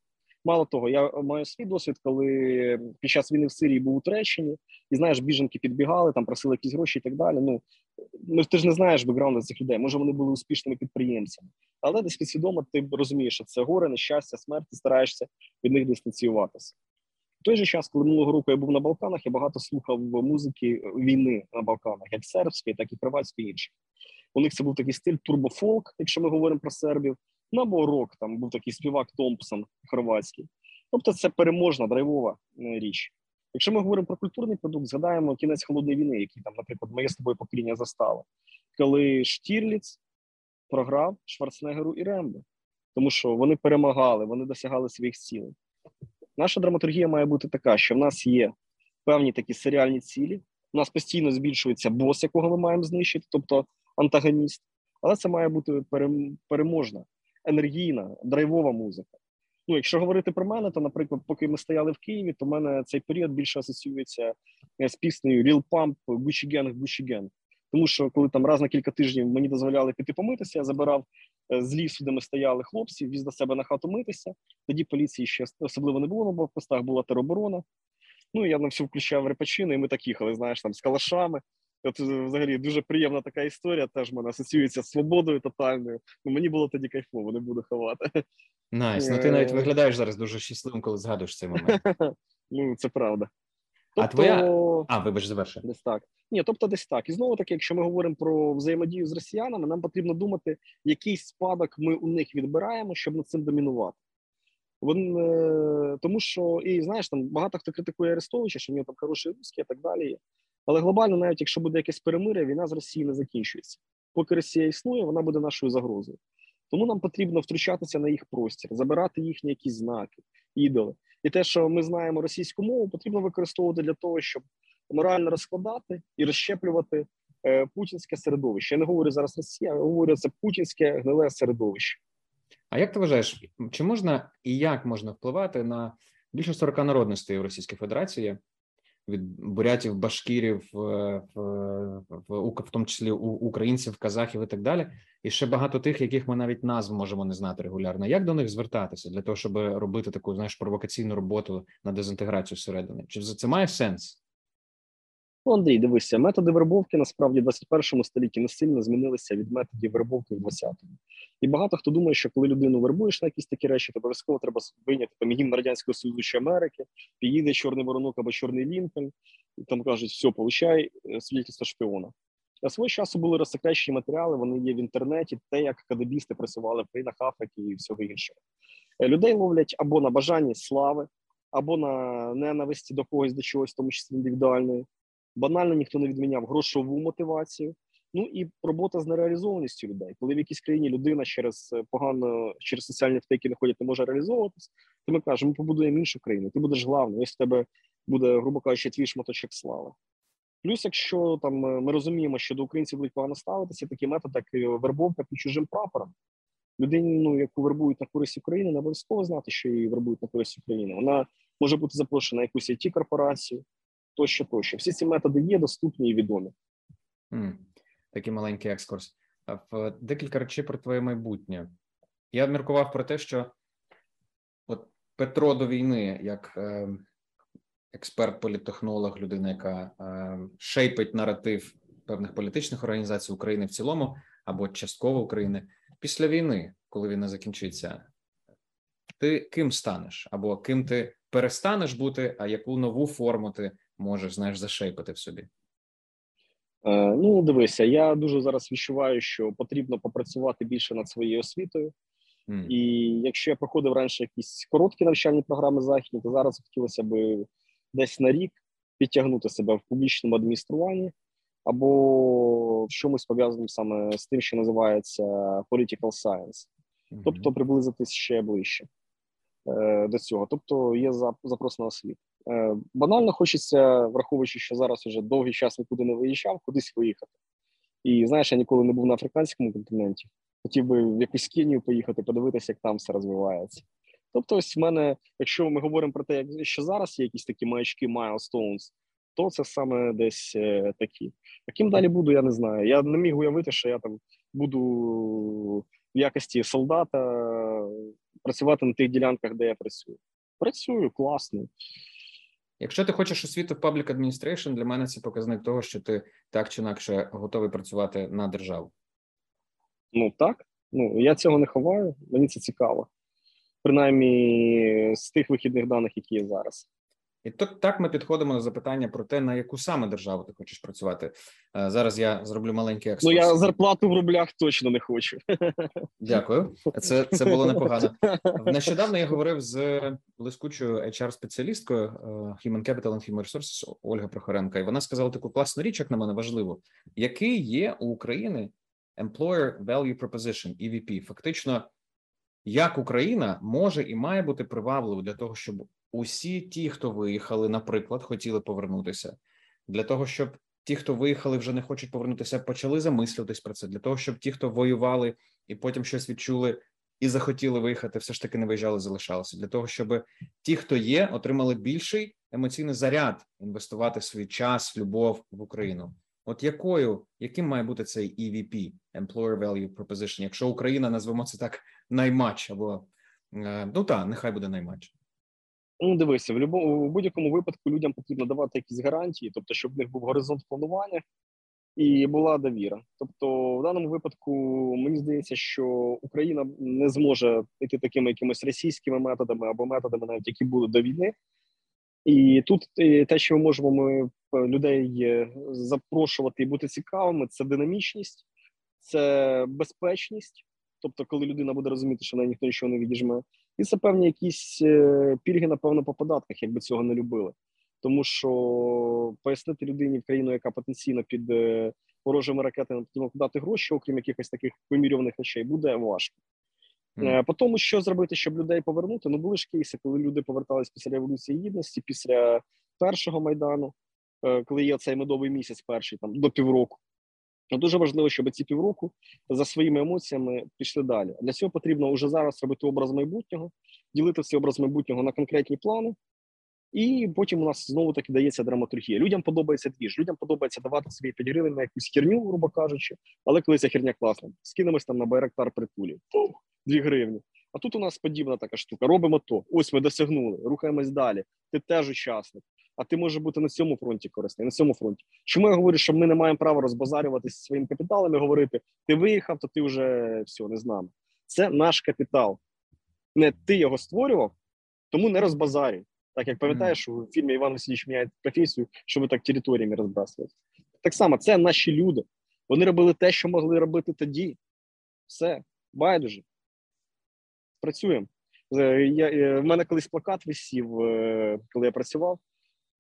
Мало того, я маю свій досвід, коли під час війни в Сирії був у Туреччині, і знаєш, біженки підбігали, там просили якісь гроші і так далі. Ну ну ти ж не знаєш бекграунду цих людей. Може, вони були успішними підприємцями, але десь підсвідомо ти розумієш, що це горе, нещастя, смерть, і стараєшся від них дистанціюватися. В той же час, коли минулого року я був на Балканах, я багато слухав музики війни на Балканах, як сербської, так і кривацької інших. У них це був такий стиль турбофолк, якщо ми говоримо про сербів або рок, там був такий співак Томпсон хорватський. Тобто це переможна драйвова е, річ. Якщо ми говоримо про культурний продукт, згадаємо кінець холодної війни, який там, наприклад, моє з тобою покоління застало, коли Штірліц програв Шварценеггеру і Рембо, тому що вони перемагали, вони досягали своїх цілей. Наша драматургія має бути така, що в нас є певні такі серіальні цілі. У нас постійно збільшується бос, якого ми маємо знищити, тобто антагоніст, але це має бути переможна енергійна, драйвова музика. Ну, якщо говорити про мене, то, наприклад, поки ми стояли в Києві, то в мене цей період більше асоціюється е, з піснею Real Pump Gucci Gang, Gucci Gang. Тому що коли там раз на кілька тижнів мені дозволяли піти помитися, я забирав е, з лісу, де ми стояли хлопців, віз до себе на хату митися. Тоді поліції ще особливо не було на блокпостах, була тероборона. Ну я на всю включав репачину, і ми так їхали, знаєш, там з калашами. От е, взагалі дуже приємна така історія. Теж мене асоціюється з свободою тотальною. Ну мені було тоді кайфово, не буду ховати. Nice. Ну ти навіть е. виглядаєш зараз дуже щасливим, коли згадуєш цей момент. Ну це правда. Тобто, а твоя а вибач, заверши. десь так. Ні, тобто, десь так. І знову таки, якщо ми говоримо про взаємодію з росіянами, нам потрібно думати, який спадок ми у них відбираємо, щоб над цим домінувати. Вон, е, тому що і знаєш, там багато хто критикує Арестовича, що в нього там хороший русський і так далі. Але глобально, навіть якщо буде якесь перемиря, війна з Росією не закінчується. Поки Росія існує, вона буде нашою загрозою. Тому нам потрібно втручатися на їх простір, забирати їхні якісь знаки, ідоли. І те, що ми знаємо російську мову, потрібно використовувати для того, щоб морально розкладати і розщеплювати е, путінське середовище. Я не говорю зараз Росія, я говорю це путінське гниле середовище. А як ти вважаєш, чи можна і як можна впливати на більше 40 народностей в Російській Федерації? Від бурятів, башкірів, в, в, в, в тому числі українців, казахів і так далі, і ще багато тих, яких ми навіть назв можемо не знати регулярно. Як до них звертатися для того, щоб робити таку знаєш провокаційну роботу на дезінтеграцію всередини? Чи це має сенс? Ну, Андрій, дивися, методи вербовки насправді в 21 столітті не сильно змінилися від методів вербовки в 20-му. І багато хто думає, що коли людину вербуєш на якісь такі речі, то обов'язково треба вийняти там гімн радянського союзу чи Америки, підійде чорний воронок або чорний лінкольн, і там кажуть, все, получай е, свідчення шпіона. На свого часу були розсекречені матеріали. Вони є в інтернеті, те, як кадебісти працювали в країнах Африки і всього іншого. Е, людей ловлять або на бажанні слави, або на ненависті до когось до чогось, в тому числі індивідуальної. Банально ніхто не відміняв грошову мотивацію. Ну і робота з нереалізованістю людей, коли в якійсь країні людина через е, погано через соціальні втеки не ходять, не може реалізовуватись, то ми кажемо, ми побудуємо іншу країну. Ти будеш главним, ось в тебе буде, грубо кажучи, твій шматочок слави. Плюс, якщо там е, ми розуміємо, що до українців будуть погано ставитися, такі методи, як вербовка під чужим прапором. Людину, яку вербують на користь України, не обов'язково знати, що її вербують на користь України. Вона може бути запрошена на якусь it корпорацію тощо, тощо. Всі ці методи є доступні і відомі. Mm, такий маленький екскурс. В декілька речей про твоє майбутнє. Я міркував про те, що от Петро до війни, як е, експерт, політтехнолог, людина, яка е, шейпить наратив певних політичних організацій України в цілому або частково України після війни, коли війна закінчиться, ти ким станеш, або ким ти перестанеш бути, а яку нову форму ти можеш знаєш зашейпити в собі? Е, ну, дивися, я дуже зараз відчуваю, що потрібно попрацювати більше над своєю освітою. Mm. І якщо я проходив раніше якісь короткі навчальні програми західні, то зараз хотілося б десь на рік підтягнути себе в публічному адмініструванні або в чомусь пов'язаному саме з тим, що називається political science, mm-hmm. тобто приблизитись ще ближче е, до цього. Тобто є запрос на освіту. Е, банально хочеться, враховуючи, що зараз вже довгий час нікуди не виїжджав, кудись виїхати. І знаєш, я ніколи не був на африканському континенті. Хотів би в якусь Кенію поїхати, подивитися, як там все розвивається. Тобто, ось в мене, якщо ми говоримо про те, як що зараз є якісь такі маячки milestones, то це саме десь е, такі. Яким далі буду, я не знаю. Я не міг уявити, що я там буду в якості солдата працювати на тих ділянках, де я працюю. Працюю класно. Якщо ти хочеш освіту в Public Administration, для мене це показник того, що ти так чи інакше готовий працювати на державу. Ну так. Ну я цього не ховаю, мені це цікаво. Принаймні з тих вихідних даних, які є зараз. І то так ми підходимо до запитання про те, на яку саме державу ти хочеш працювати. Е, зараз я зроблю маленький екскурс. Ну я зарплату в рублях точно не хочу. Дякую. Це це було непогано. Нещодавно я говорив з блискучою hr спеціалісткою е, Human Capital and Human Resources Ольга Прохоренка, і вона сказала таку класну річ, як на мене важливо, який є у України Employer Value Proposition, EVP. Фактично, як Україна може і має бути привабливою для того, щоб усі ті, хто виїхали, наприклад, хотіли повернутися для того, щоб ті, хто виїхали, вже не хочуть повернутися, почали замислюватись про це для того, щоб ті, хто воювали і потім щось відчули і захотіли виїхати, все ж таки не виїжджали, залишалися для того, щоб ті, хто є, отримали більший емоційний заряд інвестувати свій час, любов в Україну. От якою яким має бути цей EVP – Employer Value Proposition, якщо Україна назвемо це так наймач або е, ну та нехай буде наймач. Ну, дивися, в любому будь-якому випадку людям потрібно давати якісь гарантії, тобто, щоб в них був горизонт планування і була довіра. Тобто, в даному випадку мені здається, що Україна не зможе йти такими якимись російськими методами або методами, навіть які були до війни. І тут е, те, що ми можемо ми е, людей е, запрошувати і бути цікавими, це динамічність, це безпечність. Тобто, коли людина буде розуміти, що на ніхто нічого не відіжме, і це певні якісь е, пільги, напевно, по податках, якби цього не любили. Тому що пояснити людині в країну, яка потенційно під е, ворожими ракетами потрібно дати гроші, окрім якихось таких вимірюваних речей, буде важко. Mm. По тому, що зробити, щоб людей повернути, ну були ж кейси, коли люди повертались після революції гідності, після першого майдану, коли є цей медовий місяць, перший там до півроку. Ну, дуже важливо, щоб ці півроку за своїми емоціями пішли далі. Для цього потрібно вже зараз робити образ майбутнього, ділити цей образ майбутнього на конкретні плани І потім у нас знову таки дається драматургія. Людям подобається двіж, людям подобається давати собі 5 гривень на якусь херню, грубо кажучи, але коли ця херня класна, скинемось там на байрактар притулі. 2 гривні. А тут у нас подібна така штука. Робимо то. Ось ми досягнули, рухаємось далі. Ти теж учасник. А ти можеш бути на цьому фронті корисний, на цьому фронті. Чому я говорю, що ми не маємо права розбазарюватися своїм капіталом і говорити: ти виїхав, то ти вже все не з нами. Це наш капітал. Не ти його створював, тому не розбазарюй. Так як пам'ятаєш, у фільмі Іван Васильович міняє професію, що ви так територіями розбрасуєте. Так само, це наші люди. Вони робили те, що могли робити тоді. Все, байдуже. Працюємо. Я, е, В мене колись плакат висів, е, коли я працював,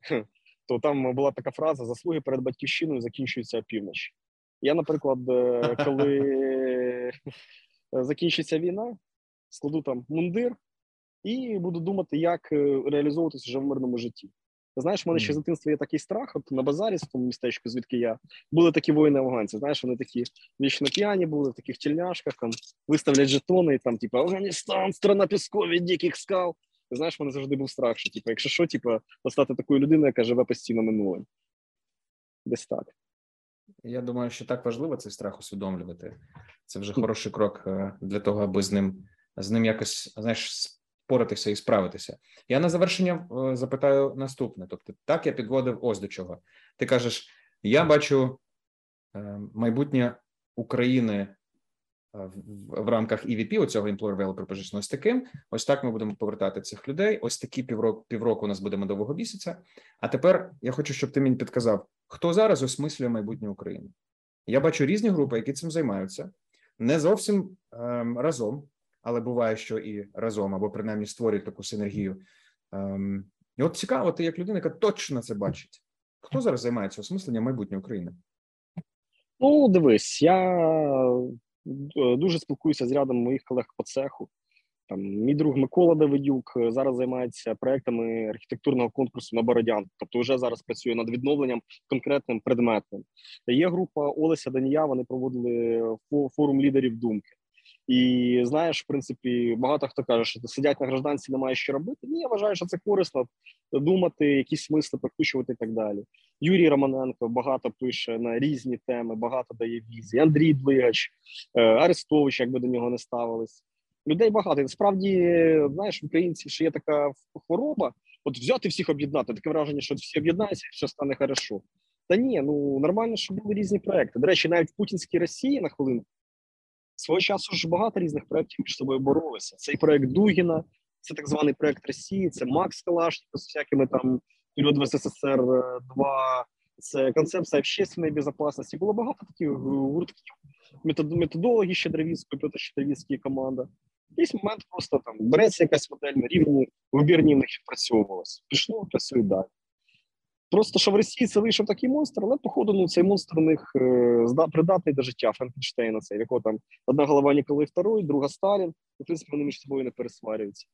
то там була така фраза: заслуги перед батьківщиною закінчуються опівночі. Я, наприклад, е, коли закінчиться війна, складу там мундир і буду думати, як реалізовуватися вже в мирному житті. Знаєш, в мене ще з дитинства є такий страх. От на базарі, в тому містечку, звідки я були такі воїни афганці. Знаєш, вони такі вічно п'яні були в таких тільняшках, там виставлять жетони, і там, типу, Афганістан, страна піскові, диких скал. Ти знаєш, мене завжди був страх, що типу, якщо що, типу, стати такою людиною, яка живе постійно минулим. Десь так. Я думаю, що так важливо цей страх усвідомлювати. Це вже хороший крок е, для того, аби з ним з ним якось знаєш впоратися і справитися. Я на завершення е, запитаю наступне: тобто, так я підводив ось до чого. Ти кажеш: я бачу е, майбутнє України в рамках EVP, оцього Employer Value Proposition, ось таким. Ось так ми будемо повертати цих людей. Ось такі півроку півроку у нас буде медового місяця. А тепер я хочу, щоб ти мені підказав, хто зараз осмислює майбутнє України. Я бачу різні групи, які цим займаються, не зовсім ем, разом але буває, що і разом або принаймні створюють таку синергію. Ем, І от цікаво, ти як людина, яка точно це бачить. Хто зараз займається осмисленням майбутньої України? Ну, дивись, я е, дуже спілкуюся з рядом моїх колег по цеху. Там мій друг Микола Давидюк е, зараз займається проектами архітектурного конкурсу на Бородян, тобто вже зараз працює над відновленням конкретним предметним. Є група Олеся Данія. Вони проводили форум лідерів думки. І знаєш, в принципі, багато хто каже, що сидять на гражданці, немає що робити. Ні, я вважаю, що це корисно думати, якісь смисли прокручувати і так далі. Юрій Романенко багато пише на різні теми, багато дає візії. Андрій Двигач, е, Арестович, якби до нього не ставились. Людей багато. І насправді, знаєш, в українців ще є така хвороба. От взяти всіх об'єднати. Таке враження, що всі об'єднаються, і все стане хорошо. Та ні, ну нормально, що були різні проекти. До речі, навіть в Путінській Росії на хвилину Свого часу ж багато різних проєктів між собою боролися. Цей проект Дугіна, це так званий проект Росії, це Макс Калашников з всякими там період в СССР 2, це концепція общественної безпечності. Було багато таких гуртків, методології Щедровіцької, Петр Щедровіцький команда. Якийсь момент просто там береться якась модель на рівні вибірні в них відпрацьовувалась. Пішло, працює далі. Просто що в Росії це вийшов такий монстр, але походу ну цей монстр у них е, придатний до життя Франкенштейна. Це якого там одна голова Ніколай II, друга Сталін. І, в принципі, вони між собою не пересварюються.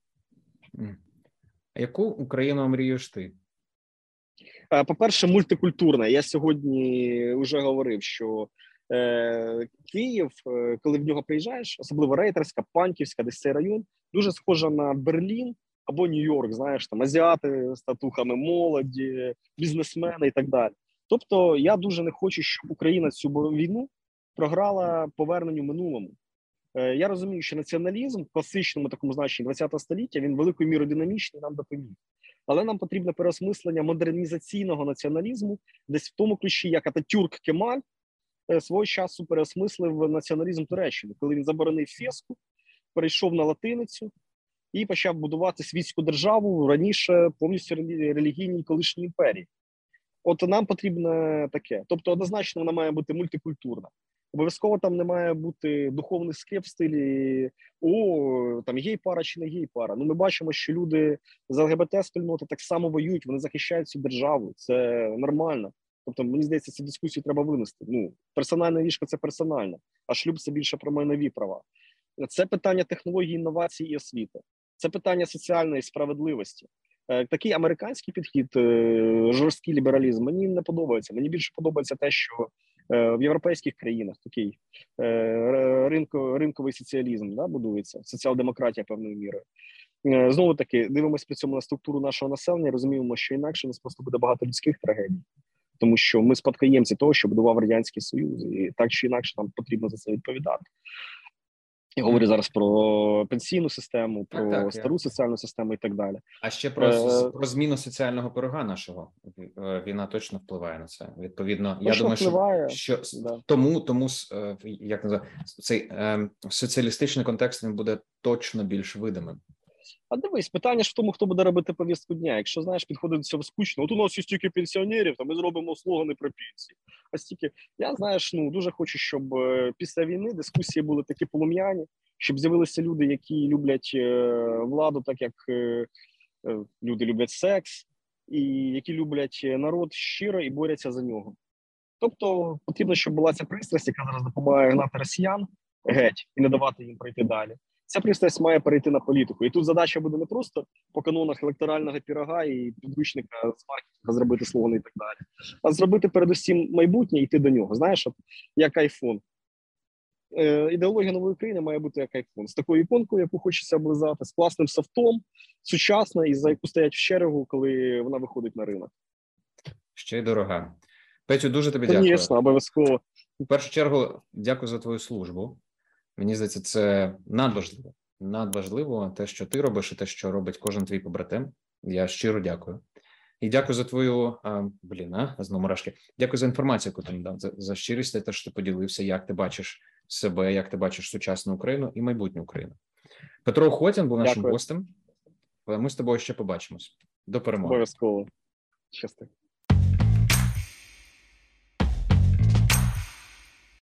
А яку Україну мрієш ти? Е, по-перше, мультикультурна. Я сьогодні вже говорив, що е, Київ, е, коли в нього приїжджаєш, особливо рейтерська, панківська, десь цей район, дуже схожа на Берлін або Нью-Йорк, знаєш, там азіати з татухами, молоді, бізнесмени і так далі. Тобто, я дуже не хочу, щоб Україна цю війну програла поверненню минулому. Е, я розумію, що націоналізм в класичному такому значенні ХХ століття він великою мірою динамічний нам допоміг. Але нам потрібне переосмислення модернізаційного націоналізму, десь в тому ключі, як Ататюрк Кемаль е, свого часу переосмислив націоналізм Туреччини, коли він заборонив феску, перейшов на латиницю, і почав будувати світську державу раніше повністю релігійній колишній імперії. От нам потрібне таке. Тобто, однозначно, вона має бути мультикультурна. Обов'язково там не має бути духовних скреп в стилі о, там гей пара чи не гей пара. Ну ми бачимо, що люди з ЛГБТ спільноти так само воюють, вони захищають цю державу. Це нормально. Тобто, мені здається, цю дискусію треба винести. Ну, персональне ліжко це персональне, а шлюб це більше про майнові права. Це питання технології інновацій і освіти це питання соціальної справедливості. Е, такий американський підхід, е, жорсткий лібералізм, мені не подобається. Мені більше подобається те, що е, в європейських країнах такий ринко, ринковий соціалізм да, будується, соціал-демократія певною мірою. Знову таки дивимося при цьому на структуру нашого населення. Розуміємо, що інакше нас просто буде багато людських трагедій, тому що ми спадкоємці того, що будував радянський союз, і так чи інакше нам потрібно за це відповідати. Я говорю зараз про пенсійну систему, про так, так, стару я... соціальну систему і так далі. А ще про е... про зміну соціального пирога нашого е, війна точно впливає на це. Відповідно, точно я думаю, впливає. що що да. тому тому е, як називає, цей е, соціалістичний контекст він буде точно більш видимим. А дивись, питання ж в тому, хто буде робити повістку дня. Якщо знаєш, підходить до цього скучно, от у нас є стільки пенсіонерів, то ми зробимо слогани про пенсії. А стільки я знаєш, ну дуже хочу, щоб е, після війни дискусії були такі полум'яні, щоб з'явилися люди, які люблять е, владу, так як е, люди люблять секс, і які люблять народ щиро і борються за нього. Тобто потрібно, щоб була ця пристрасть, яка зараз допомагає гнати росіян геть і не давати їм пройти далі. Ця пристрасть має перейти на політику, і тут задача буде не просто по канонах електорального пірога і підручника з маркетинга зробити слогани і так далі, а зробити передусім майбутнє і йти до нього. Знаєш, от як айфон. Е, Ідеологія нової країни має бути як айфон з такою іконкою, яку хочеться облизати, з класним софтом, сучасна і за яку стоять в черегу, коли вона виходить на ринок. Ще й дорога. Петю, дуже тобі дякую. Звісно, обов'язково. В першу чергу, дякую за твою службу. Мені здається, це надважливо. Надважливо те, що ти робиш, і те, що робить кожен твій побратим. Я щиро дякую. І дякую за твою а, блін, а, знову мурашки. Дякую за інформацію, яку ти надав, за, за щирість, те, що ти поділився, як ти бачиш себе, як ти бачиш сучасну Україну і майбутню Україну. Петро Хотін був нашим дякую. гостем. Ми з тобою ще побачимось. До перемоги. Обов'язково. Щасти.